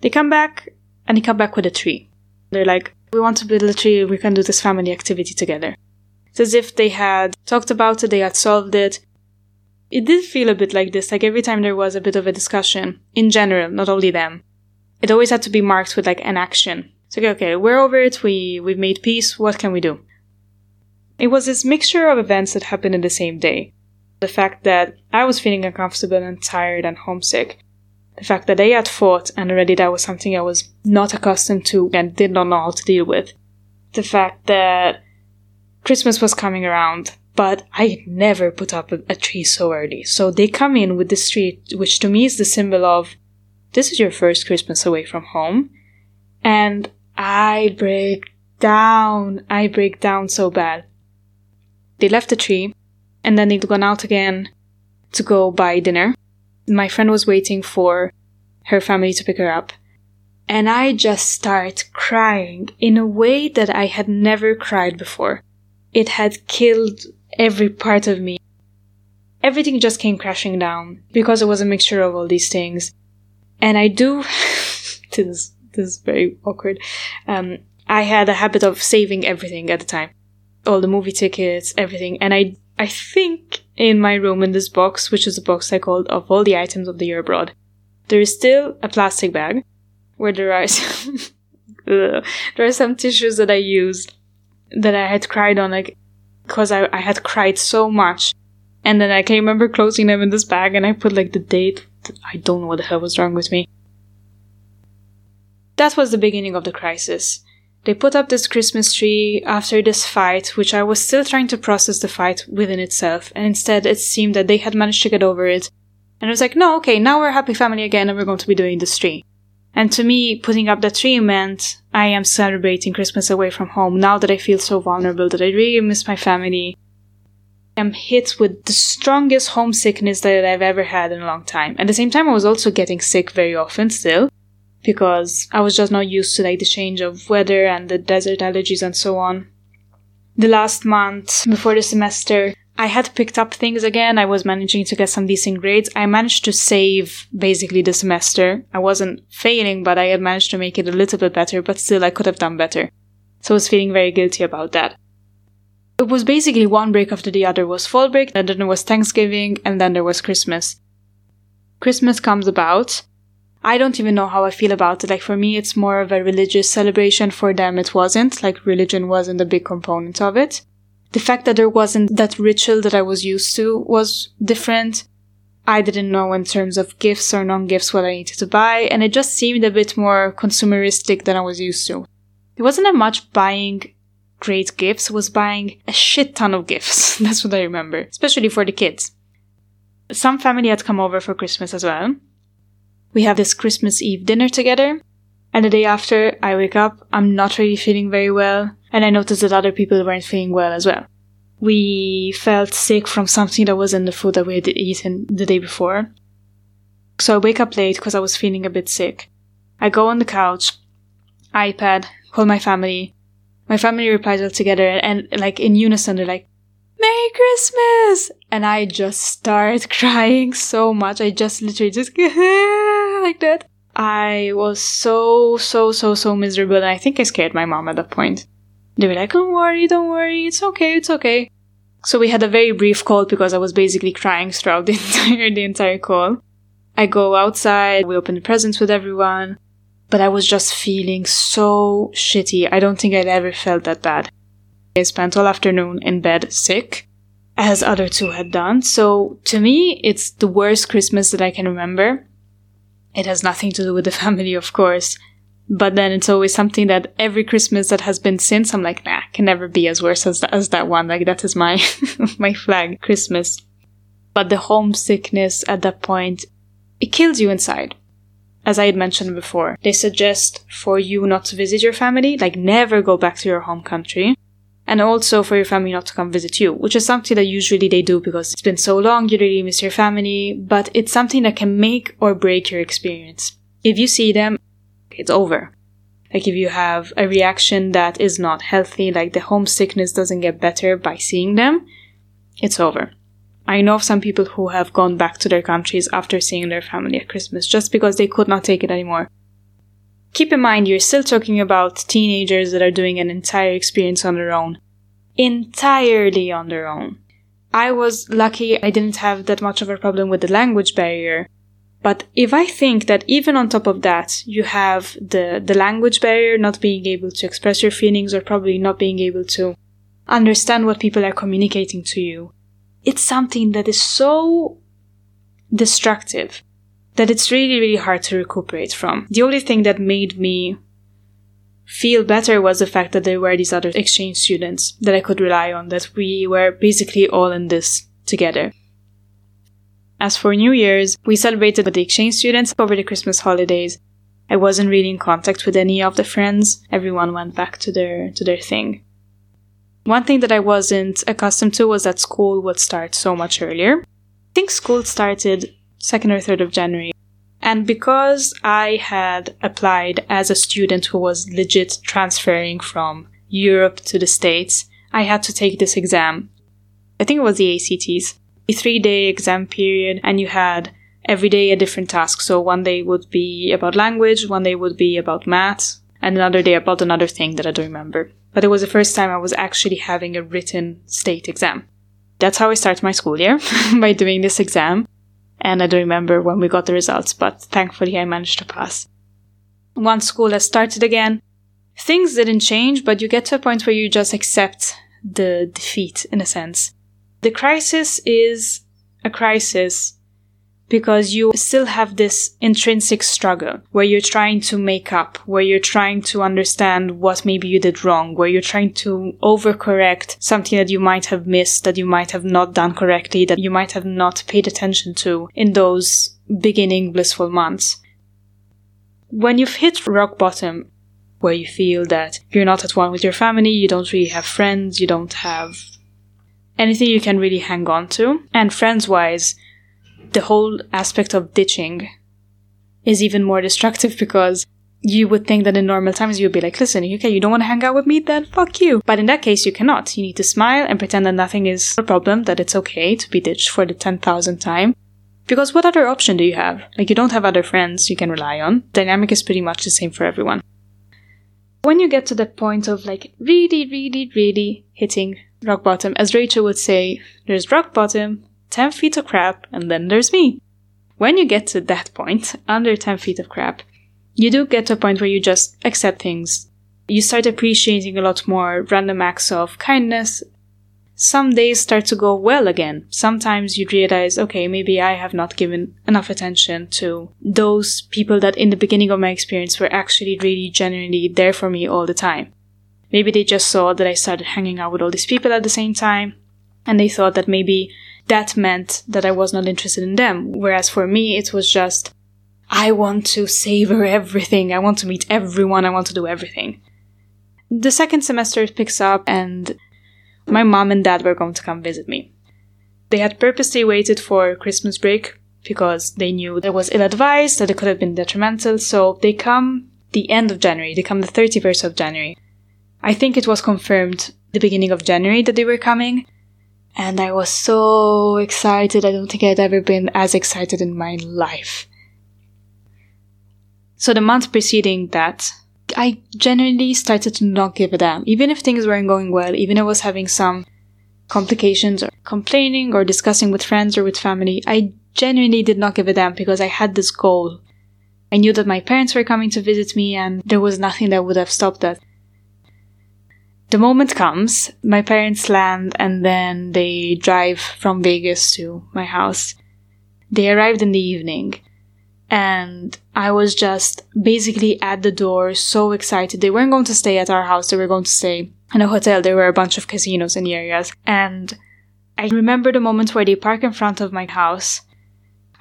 They come back, and they come back with a tree. They're like, we want to build a tree, we can do this family activity together. It's as if they had talked about it, they had solved it, it did feel a bit like this. Like every time there was a bit of a discussion, in general, not only them, it always had to be marked with like an action. So okay, okay, we're over it. We we've made peace. What can we do? It was this mixture of events that happened in the same day. The fact that I was feeling uncomfortable and tired and homesick. The fact that they had fought and already that was something I was not accustomed to and did not know how to deal with. The fact that Christmas was coming around but I had never put up a, a, tree so early. So they come in with this tree, which to me is the symbol of this is your first Christmas away from home. And I break down. I break down so bad. They left the tree and then they'd gone out again to go buy dinner. My friend was waiting for her family to pick her up. And I just start crying in a way that I had never cried before. It had killed every part of me. Everything just came crashing down because it was a mixture of all these things. And I do, (laughs) this, this is very awkward. Um, I had a habit of saving everything at the time. All the movie tickets, everything. And I, I think in my room in this box, which is a box I called of all the items of the year abroad, there is still a plastic bag where there are (laughs) some, (laughs) there are some tissues that I used that I had cried on like because I, I had cried so much. And then I can remember closing them in this bag and I put like the date. I don't know what the hell was wrong with me. That was the beginning of the crisis. They put up this Christmas tree after this fight, which I was still trying to process the fight within itself, and instead it seemed that they had managed to get over it. And it was like, no, okay, now we're a happy family again and we're going to be doing this tree. And to me, putting up the tree meant I am celebrating Christmas away from home now that I feel so vulnerable, that I really miss my family. I'm hit with the strongest homesickness that I've ever had in a long time. At the same time, I was also getting sick very often still because I was just not used to like the change of weather and the desert allergies and so on. The last month before the semester, I had picked up things again. I was managing to get some decent grades. I managed to save basically the semester. I wasn't failing, but I had managed to make it a little bit better, but still I could have done better. So I was feeling very guilty about that. It was basically one break after the other was fall break, and then there was Thanksgiving, and then there was Christmas. Christmas comes about. I don't even know how I feel about it. Like for me, it's more of a religious celebration. For them, it wasn't. Like religion wasn't a big component of it the fact that there wasn't that ritual that I was used to was different. I didn't know in terms of gifts or non gifts what I needed to buy, and it just seemed a bit more consumeristic than I was used to. It wasn't that much buying great gifts, was buying a shit ton of gifts. (laughs) That's what I remember, especially for the kids. Some family had come over for Christmas as well. We have this Christmas Eve dinner together, and the day after, I wake up, I'm not really feeling very well and I noticed that other people weren't feeling well as well. We felt sick from something that was in the food that we had eaten the day before. So I wake up late because I was feeling a bit sick. I go on the couch, iPad, call my family. My family replies all together and, and like in unison, they're like, Merry Christmas! And I just start (laughs) crying so much. I just literally just (laughs) like that. I was so, so, so, so miserable. And I think I scared my mom at that point. They were like, don't worry, don't worry, it's okay, it's okay. So we had a very brief call because I was basically crying throughout (laughs) the entire, the entire call. I go outside, we open the presents with everyone, but I was just feeling so shitty. I don't think I'd ever felt that bad. I spent all afternoon in bed sick, as other two had done. So to me, it's the worst Christmas that I can remember. It has nothing to do with the (laughs) family, of course. But then it's always something that every Christmas that has been since, I'm like, nah, can never be as worse as, as that one. Like, that is my, (laughs) my flag Christmas. But the homesickness at that point, it kills you inside. As I had mentioned before, they suggest for you not to visit your family, like never go back to your home country. And also for your family not to come visit you, which is something that usually they do because it's been so long, you really miss your family, but it's something that can make or break your experience. If you see them it's over. Like if you have a reaction that is not healthy, like the homesickness doesn't get better by seeing them, it's over. I know of some people who have gone back to their countries after seeing their family at Christmas just because they could not take it anymore. Keep in mind, you're still talking about teenagers that are doing an entire experience on their own. Entirely on their own. I was lucky I didn't have that much of a problem with the language barrier but if I think that even on top of that, you have the, the language barrier, not being able to express your feelings or probably not being able to understand what people are communicating to you, it's something that is so destructive that it's really, really hard to recuperate from. The only thing that made me feel better was the fact that there were these other exchange students that I could rely on, that we were basically all in this together. As for New Year's, we celebrated with the exchange students over the Christmas holidays. I wasn't really in contact with any of the friends. Everyone went back to their to their thing. One thing that I wasn't accustomed to was that school would start so much earlier. I think school started 2nd or 3rd of January. And because I had applied as a student who was legit transferring from Europe to the States, I had to take this exam. I think it was the ACTs A three day exam period and you had every day a different task. So one day would be about language, one day would be about math, and another day about another thing that I don't remember. But it was the first time I was actually having a written state exam. That's how I started my school year, (laughs) by doing this exam. And I don't remember when we got the results, but thankfully I managed to pass. Once school has started again, things didn't change, but you get to a point where you just accept the defeat in a sense. The crisis is a crisis because you still have this intrinsic struggle where you're trying to make up, where you're trying to understand what maybe you did wrong, where you're trying to overcorrect something that you might have missed, that you might have not done correctly, that you might have not paid attention to in those beginning blissful months. when you've hit rock bottom, where you feel that you're not at one with your family, you don't really have friends, you don't have anything you can really hang on to, and friends wise, the whole aspect of ditching is even more destructive because you would think that in normal times you would be like, listen, okay, you don't want to hang out with me, then fuck you. But in that case, you cannot. You need to smile and pretend that nothing is a problem, that it's okay to be ditched for the 10,000th time. Because what other option do you have? Like, you don't have other friends you can rely on. Dynamic is pretty much the same for everyone. When you get to the point of like really, really, really hitting rock bottom, as Rachel would say, there's rock bottom, 10 feet of crap, and then there's me. When you get to that point, under 10 feet of crap, you do get to a point where you just accept things. You start appreciating a lot more random acts of kindness. Some days start to go well again. Sometimes you realize, okay, maybe I have not given enough attention to those people that in the beginning of my experience were actually really genuinely there for me all the time. Maybe they just saw that I started hanging out with all these people at the same time, and they thought that maybe that meant that I was not interested in them. Whereas for me, it was just, I want to savor everything. I want to meet everyone. I want to do everything. The second semester picks up and my mom and dad were going to come visit me. They had purposely waited for Christmas break because they knew there was ill advised, that it could have been detrimental. So they come the end of January. They come the 31st of January. I think it was confirmed the beginning of January that they were coming. And I was so excited. I don't think I'd ever been as excited in my life. So the month preceding that, I genuinely started to not give a damn. Even if things weren't going well, even if I was having some complications or complaining or discussing with friends or with family, I genuinely did not give a damn because I had this goal. I knew that my parents were coming to visit me and there was nothing that would have stopped that. The moment comes, my parents land and then they drive from Vegas to my house. They arrived in the evening and I was just basically at the door, so excited. They weren't going to stay at our house, they were going to stay in a hotel. There were a bunch of casinos in the areas. And I remember the moment where they park in front of my house.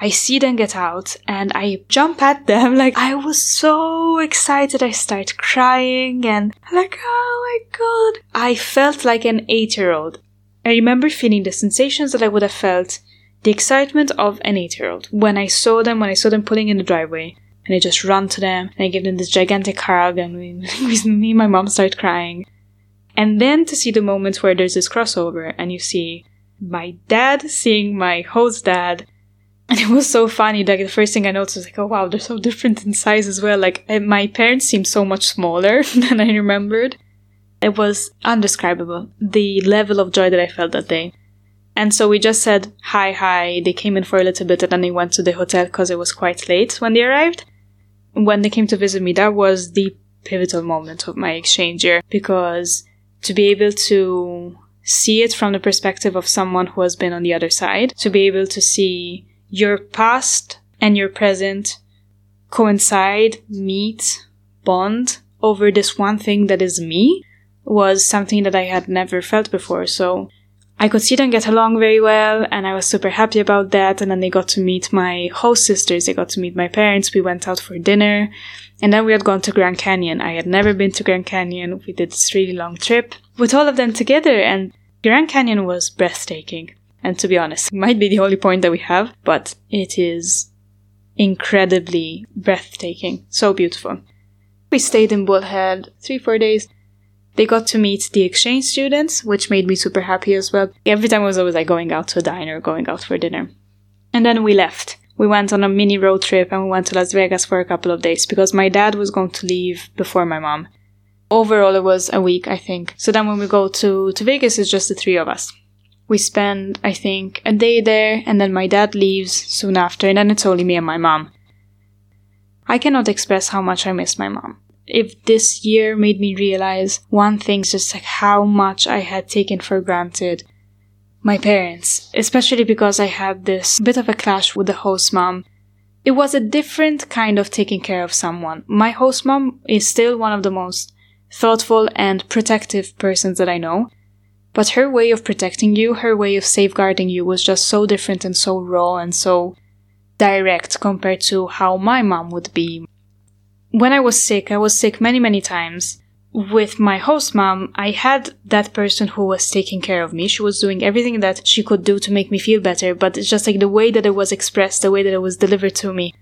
I see them get out and I jump at them. (laughs) Like, I was so excited. I start crying and like, oh my god. I felt like an eight year old. I remember feeling the sensations that I would have felt the excitement of an eight year old when I saw them, when I saw them pulling in the driveway, and I just run to them and I give them this gigantic hug, and we, (laughs) me and my mom start crying. And then to see the moment where there's this crossover and you see my dad seeing my host dad. And (laughs) it was so funny. Like the first thing I noticed was like, oh wow, they're so different in size as well. Like eh, my parents seemed so much smaller (laughs) than I remembered. It was undescribable. The level of joy that I felt that day. And so we just said hi, hi. They came in for a little bit and then they went to the hotel because it was quite late when they arrived. When they came to visit me, that was the pivotal moment of my exchange year because to be able to see it from the perspective of someone who has been on the other side, to be able to see your past and your present coincide, meet, bond over this one thing that is me was something that I had never felt before. So I could see them get along very well, and I was super happy about that. And then they got to meet my host sisters, they got to meet my parents. We went out for dinner, and then we had gone to Grand Canyon. I had never been to Grand Canyon. We did this really long trip with all of them together, and Grand Canyon was breathtaking. And to be honest, it might be the only point that we have, but it is incredibly breathtaking. So beautiful. We stayed in Bullhead three, four days. They got to meet the exchange students, which made me super happy as well. Every time I was always like going out to a diner, going out for dinner. And then we left. We went on a mini road trip and we went to Las Vegas for a couple of days because my dad was going to leave before my mom. Overall, it was a week, I think. So then when we go to, to Vegas, it's just the three of us. We spend, I think, a day there and then my dad leaves soon after and then it's only me and my mom. I cannot express how much I miss my mom if this year made me realize one thing, just like how much I had taken for granted my parents, especially because I had this bit of a clash with the host mom. It was a different kind of taking care of someone. My host mom is still one of the most thoughtful and protective persons that I know. But her way of protecting you, her way of safeguarding you was just so different and so raw and so direct compared to how my mom would be when I was sick, I was sick many, many times. With my host mom, I had that person who was taking care of me. She was doing everything that she could do to make me feel better, but it's just like the way that it was expressed, the way that it was delivered to me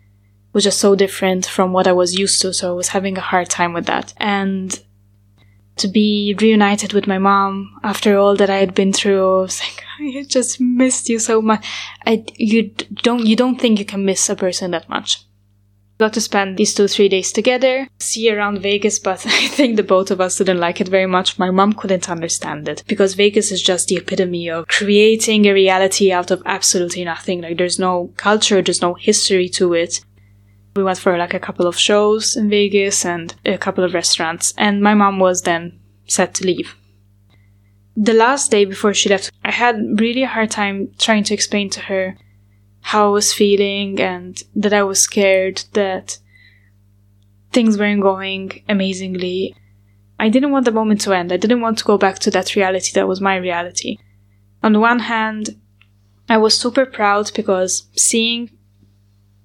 was just so different from what I was used to, so I was having a hard time with that. And to be reunited with my mom after all that I had been through, I was like, (laughs) I just missed you so much. I, you don't, you don't think you can miss a person that much got to spend these two, three days together, see around Vegas, but (laughs) I think the both of us didn't like it very much. My mom couldn't understand it because Vegas is just the epitome of creating a reality out of absolutely nothing. Like there's no culture, there's no history to it. We went for like a couple of shows in Vegas and a couple of restaurants, and my mom was then set to leave. The last day before she left, I had really a hard time trying to explain to her how I was feeling and that I was scared that things weren't going amazingly. I didn't want the moment to end. I didn't want to go back to that reality that was my reality. On the one hand, I was super proud because seeing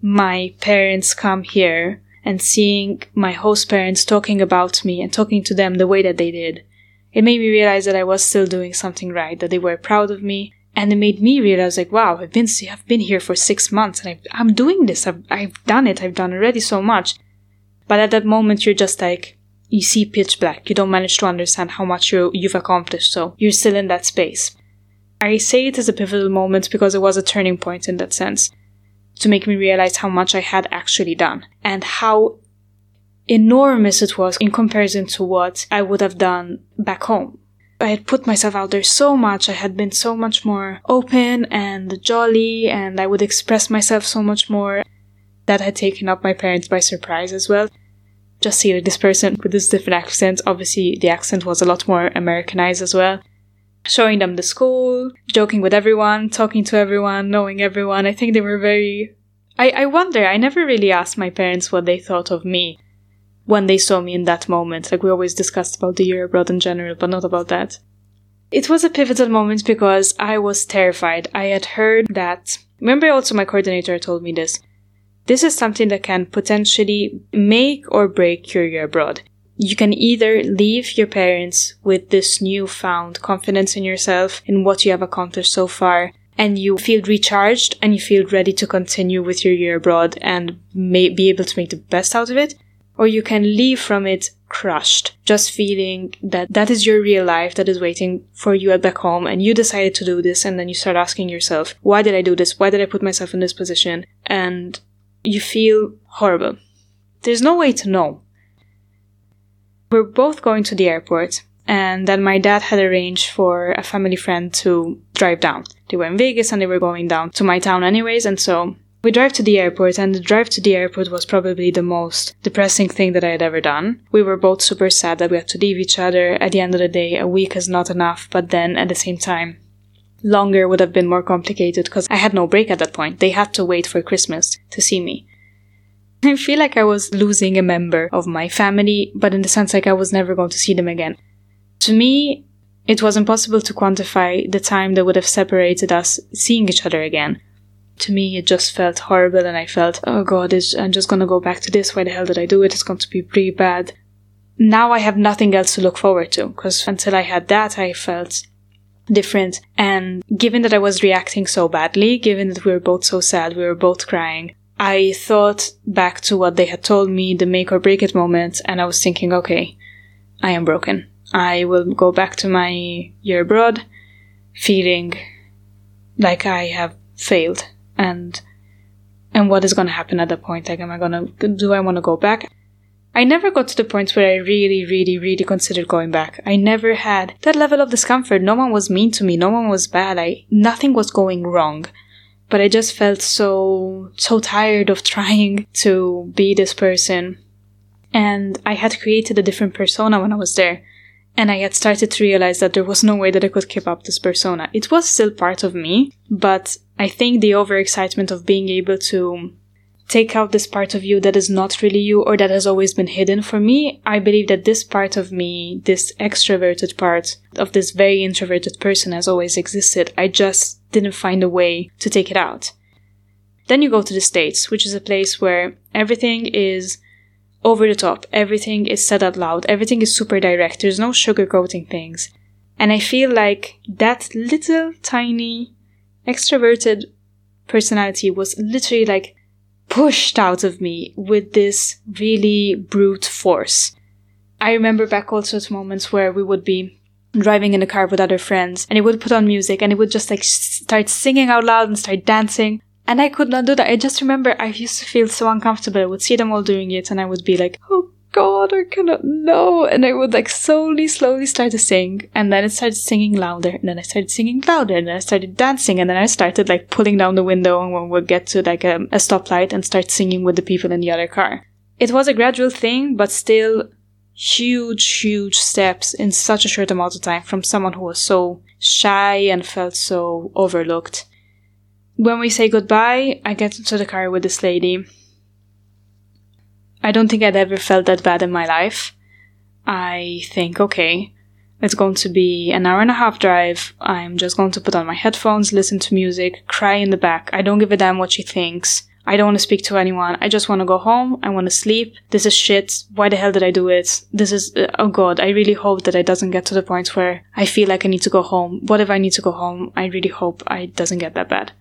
my parents come here and seeing my host parents talking about me and talking to them the way that they did, it made me realize that I was still doing something right, that they were proud of me, and it made me realize like wow i've been i've been here for six months and i am doing this. I've, I've done it. I've done already so much. But at that moment you're just like you see pitch black. You don't manage to understand how much you you've accomplished. So you're still in that space. I say it as a pivotal moment because it was a turning point in that sense to make me realize how much i had actually done and how enormous it was in comparison to what i would have done back home I had put myself out there so much. I had been so much more open and jolly, and I would express myself so much more. That had taken up my parents by surprise as well. Just see this person with this different accent. Obviously, the accent was a lot more Americanized as well. Showing them the school, joking with everyone, talking to everyone, knowing everyone. I think they were very. I, I wonder, I never really asked my parents what they thought of me when they saw me in that moment. Like we always discussed about the year abroad in general, but not about that. It was a pivotal moment because I was terrified. I had heard that. Remember, also, my coordinator told me this. This is something that can potentially make or break your year abroad. You can either leave your parents with this newfound confidence in yourself, in what you have accomplished so far, and you feel recharged and you feel ready to continue with your year abroad and may be able to make the best out of it, or you can leave from it crushed, just feeling that that is your real life that is waiting for you at back home and you decided to do this and then you start asking yourself, why did I do this? Why did I put myself in this position? And you feel horrible. There's no way to know. We're both going to the airport and then my dad had arranged for a family friend to drive down. They were in Vegas and they were going down to my town anyways, and so we drive to the airport, and the drive to the airport was probably the most depressing thing that I had ever done. We were both super sad that we had to leave each other. At the end of the day, a week is not enough, but then at the same time, longer would have been more complicated because I had no break at that point. They had to wait for Christmas to see me. I feel like I was losing a member of my family, but in the sense like I was never going to see them again. To me, it was impossible to quantify the time that would have separated us seeing each other again to me it just felt horrible and I felt, oh god, I'm just gonna go back to this. Why the hell did I do it? It's going to be pretty bad. Now I have nothing else to look forward to because until I had that, I felt different. And given that I was reacting so badly, given that we were both so sad, we were both crying, I thought back to what they had told me, the make or break it moment, and I was thinking, okay, I am broken. I will go back to my year abroad feeling like I have failed. And and what is going to happen at that point? Like am i going to do i want to go back? I never got to the point where i really really really considered going back. I never had that level of discomfort. No one was mean to me. No one was bad. I nothing was going wrong but i just felt so so tired of trying to be this person and i had created a different persona when i was there and I had started to realize that there was no way that I could keep up this persona. It was still part of me, but I think the overexcitement of being able to take out this part of you that is not really you or that has always been hidden for me, I believe that this part of me, this extroverted part of this very introverted person has always existed. I just didn't find a way to take it out. Then you go to the States, which is a place where everything is over the top. Everything is said out loud. Everything is super direct. There's no sugarcoating things. And I feel like that little tiny extroverted personality was literally like pushed out of me with this really brute force. I remember back also to moments where we would be driving in a car with other friends and it would put on music and it would just like start singing out loud and start dancing. And I could not do that. I just remember I used to feel so uncomfortable. I would see them all doing it and I would be like, oh god, I cannot know. And I would like slowly, slowly start to sing. And then I started singing louder. And then I started singing louder. And then I started dancing. And then I started like pulling down the window and when we'd get to like a, a stoplight and start singing with the people in the other car. It was a gradual thing, but still huge, huge steps in such a short amount of time from someone who was so shy and felt so overlooked. When we say goodbye, I get into the car with this lady I don't think I'd ever felt that bad in my life. I think, okay, it's going to be an hour and a half drive. I'm just going to put on my headphones, listen to music, cry in the back. I don't give a damn what she thinks. I don't want to speak to anyone. I just want to go home. I want to sleep. This is shit. Why the hell did I do it? This is, uh, oh god, I really hope that it doesn't get to the point where I feel like I need to go home. What if I need to go home? I really hope it doesn't get that bad.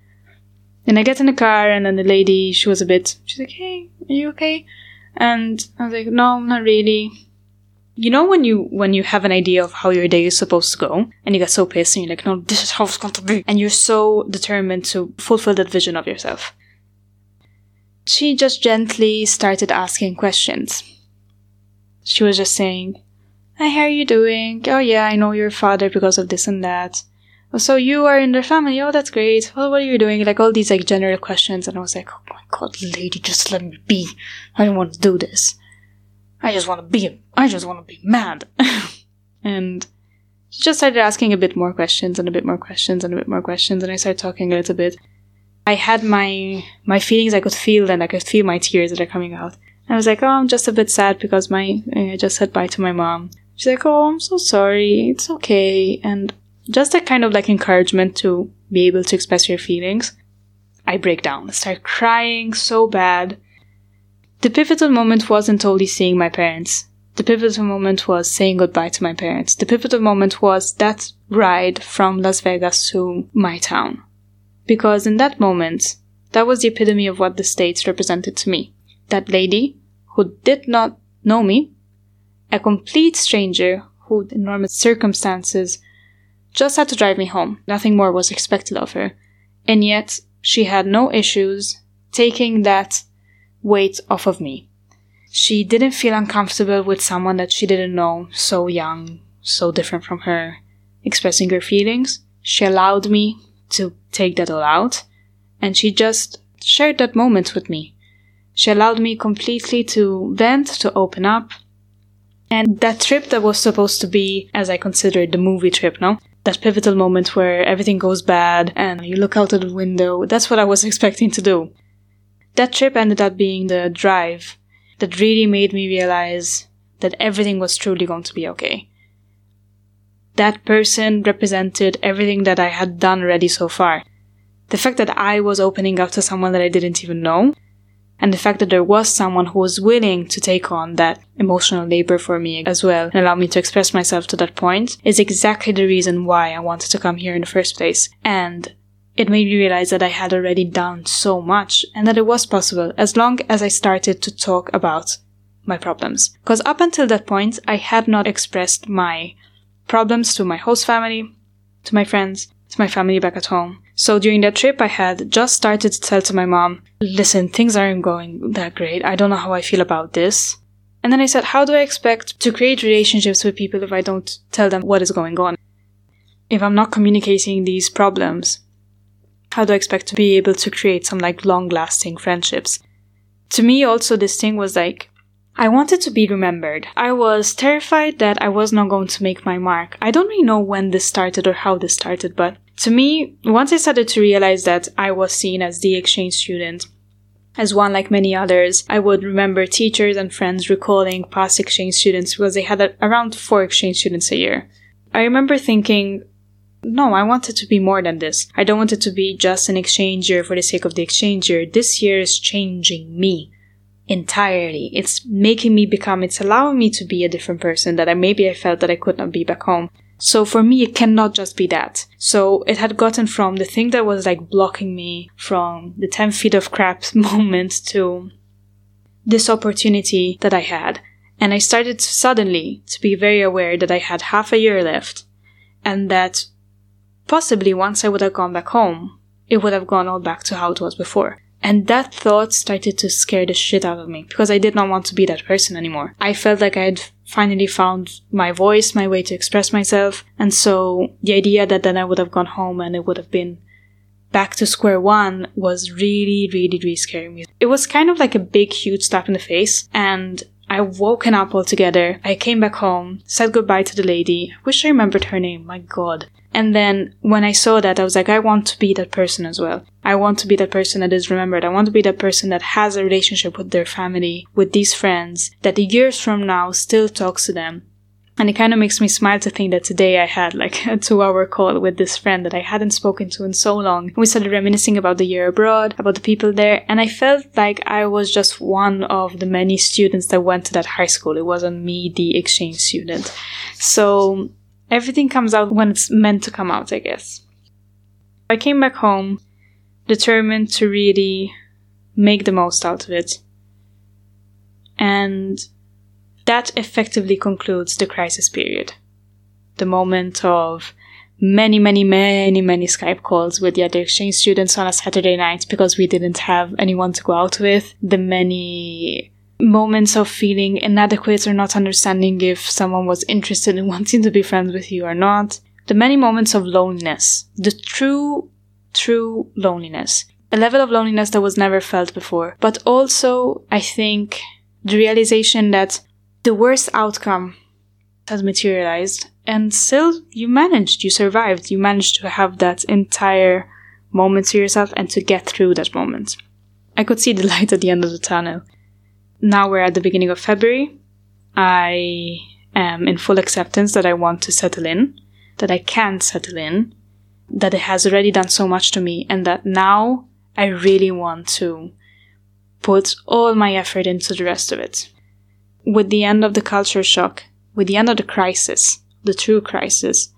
And I get in the car and then the lady, she was a bit, she's like, hey, are you okay? And I was like, no, not really. You know when you when you have an idea of how your day is supposed to go, and you get so pissed, and you're like, no, this is how it's going to be, and you're so determined to fulfill that vision of yourself. She just gently started asking questions. She was just saying, "Hey, how are you doing? Oh yeah, I know your father because of this and that oh, so you are in their family. Oh, that's great. Well, what are you doing? Like all these like general questions. And I was like, oh my god, lady, just let me be. I don't want to do this. I just want to be, I just want to be mad. (laughs) and she just started asking a bit more questions and a bit more questions and a bit more questions. And I started talking a little bit. I had my, my feelings I could feel and I could feel my tears that are coming out. I was like, oh, I'm just a bit sad because my, I just said bye to my mom. She's like, oh, I'm so sorry. It's okay. And just a kind of like encouragement to be able to express your feelings. I break down, I start crying so bad. The pivotal moment wasn't only seeing my parents. The pivotal moment was saying goodbye to my parents. The pivotal moment was that ride from Las Vegas to my town. Because in that moment, that was the epitome of what the States represented to me. That lady who did not know me, a complete stranger who, in normal circumstances, just had to drive me home. Nothing more was expected of her. And yet, she had no issues taking that weight off of me. She didn't feel uncomfortable with someone that she didn't know, so young, so different from her, expressing her feelings. She allowed me to take that all out, and she just shared that moment with me. She allowed me completely to vent, to open up. And that trip that was supposed to be, as I considered the movie trip, no? that pivotal moment where everything goes bad and you look out of the window. That's what I was (laughs) expecting to do. That trip ended up being the drive that really made me realize that everything was truly going to be okay. That person represented everything that I had done already so far. The fact that I was opening up to someone that I didn't even know, and the fact that there was someone who was willing to take on that emotional labor for me as well and allow me to express myself to that point is exactly the reason why I wanted to come here in the first place. And it made me realize that I had already done so much and that it was possible as long as I started to talk about my problems. Because up until that point, I had not expressed my problems to my host family, to my friends, to my family back at home. So during that trip, I had just started to tell to my mom, listen, things aren't going that great. I don't know how I feel about this. And then I said, how do I expect to create relationships with people if I don't tell them what is going on? If I'm not communicating these problems, how do I expect to be able to create some like long lasting friendships? To me, also, this thing was like, I wanted to be remembered. I was terrified that I was not going to make my mark. I don't really know when this started or how this started, but to me, once I started to realize that I was seen as the exchange student, as one like many others, I would remember teachers and friends recalling past exchange students because they had a, around four exchange students a year. I remember thinking, no, I want it to be more than this. I don't want it to be just an exchange year for the sake of the exchange year. This year is changing me. Entirely. It's making me become, it's allowing me to be a different person that I maybe I felt that I could not be back home. So for me, it cannot just be that. So it had gotten from the thing that was like blocking me from the 10 feet of crap (laughs) moment to this opportunity that I had. And I started suddenly to be very aware that I had half a year left and that possibly once I would have gone back home, it would have gone all back to how it was before. And that thought started to scare the shit out of me because I did not want to be that person anymore. I felt like I had finally found my voice, my way to express myself. And so the idea that then I would have gone home and it would have been back to square one was really, really, really scaring me. It was kind of like a big, huge slap in the face. And I woken up altogether. I came back home, said goodbye to the lady. Wish I remembered her name. My God. And then when I saw that, I was like, I want to be that person as well. I want to be that person that is remembered. I want to be that person that has a relationship with their family, with these friends, that years from now still talks to them. And it kind of makes me smile to think that today I had like a two hour call with this friend that I hadn't spoken to in so long. We started reminiscing about the year abroad, about the people there, and I felt like I was just one of the many students that went to that high school. It wasn't me, the exchange student. So everything comes out when it's meant to come out, I guess. I came back home determined to really make the most out of it. And that effectively concludes the crisis period. The moment of many, many, many, many Skype calls with the other exchange students on a Saturday night because we didn't have anyone to go out with. The many moments of feeling inadequate or not understanding if someone was interested in (laughs) wanting to be friends with you or not. The many moments of loneliness, the true, true loneliness. A level of loneliness that was never felt before. But also, I think, the realization that the worst outcome has materialized and still you managed, you survived, you managed to have that entire moment to yourself and to get through that moment. I could see the (laughs) light at the end of the tunnel now we're at the beginning of February. I am in full acceptance that I want to settle in, that I can settle in, that it has already done so much to me, and that now I really want to put all my effort into the rest of it. With the end of the culture shock, with the end of the crisis, the true crisis,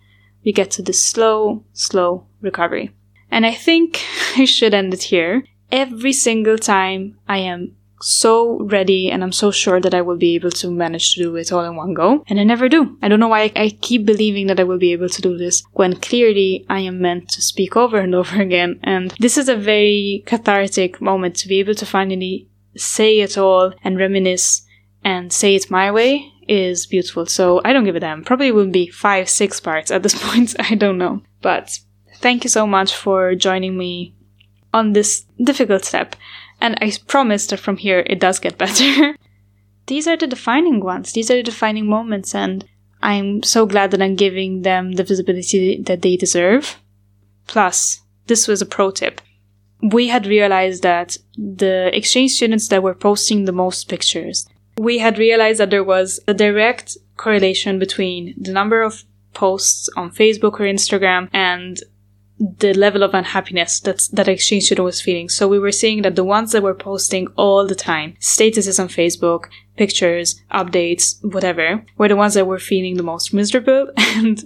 we get to this slow, slow recovery. And I think (laughs) I should end it here. Every single time I am so ready and I'm so sure that I will be able to manage to do it all in one go. And I never do. I don't know why I keep believing that I will be able to do this when clearly I am meant to speak over and (laughs) over again. And this is a very cathartic moment to be able to finally say it all and reminisce and say it my way is beautiful. So I don't give a damn. Probably will be five, six parts at this (laughs) point. I don't know. But thank you so much for joining me on this difficult step. And I promise that from here it does get (laughs) better. These are the defining ones. These are the defining moments, and I'm so glad that I'm giving them the visibility that they deserve. Plus, this was a pro tip. We had realized that the exchange students that were posting the most pictures, we had realized that there was a direct correlation between the number of posts on Facebook or Instagram and the level of unhappiness that that exchange student was feeling. So we were seeing that the ones that were posting all the time, statuses on Facebook, pictures, updates, whatever, were the ones that were feeling the most miserable (laughs) and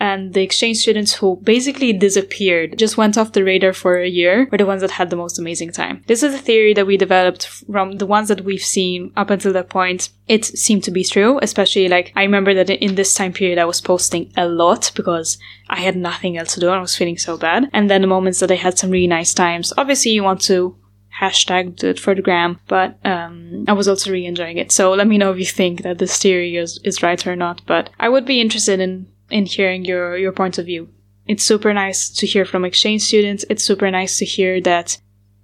and the exchange students who basically disappeared, just went off the radar for a year, were the ones that had the most amazing time. This is a theory that we developed from the ones that we've seen up until that point. It seemed to be true, especially like I remember that in this time period I was posting a lot because I had nothing else to do and I was feeling so bad. And then the moments that I had some really nice times, obviously you want to hashtagged it for the gram, but um, I was also really enjoying it. So let me know if you think that this theory is, is right or not. But I would be interested in in hearing your your point of view. It's super nice to hear from exchange students. It's super nice to hear that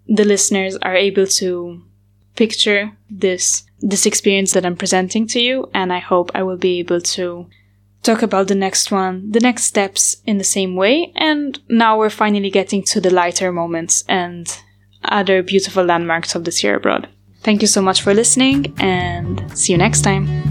the listeners are able to picture this this experience that I'm presenting to you, and I hope I will be able to talk about the next one, the next steps in the same way. And now we're finally getting to the lighter moments and other beautiful landmarks of this year abroad. Thank you so much for listening and see you next time.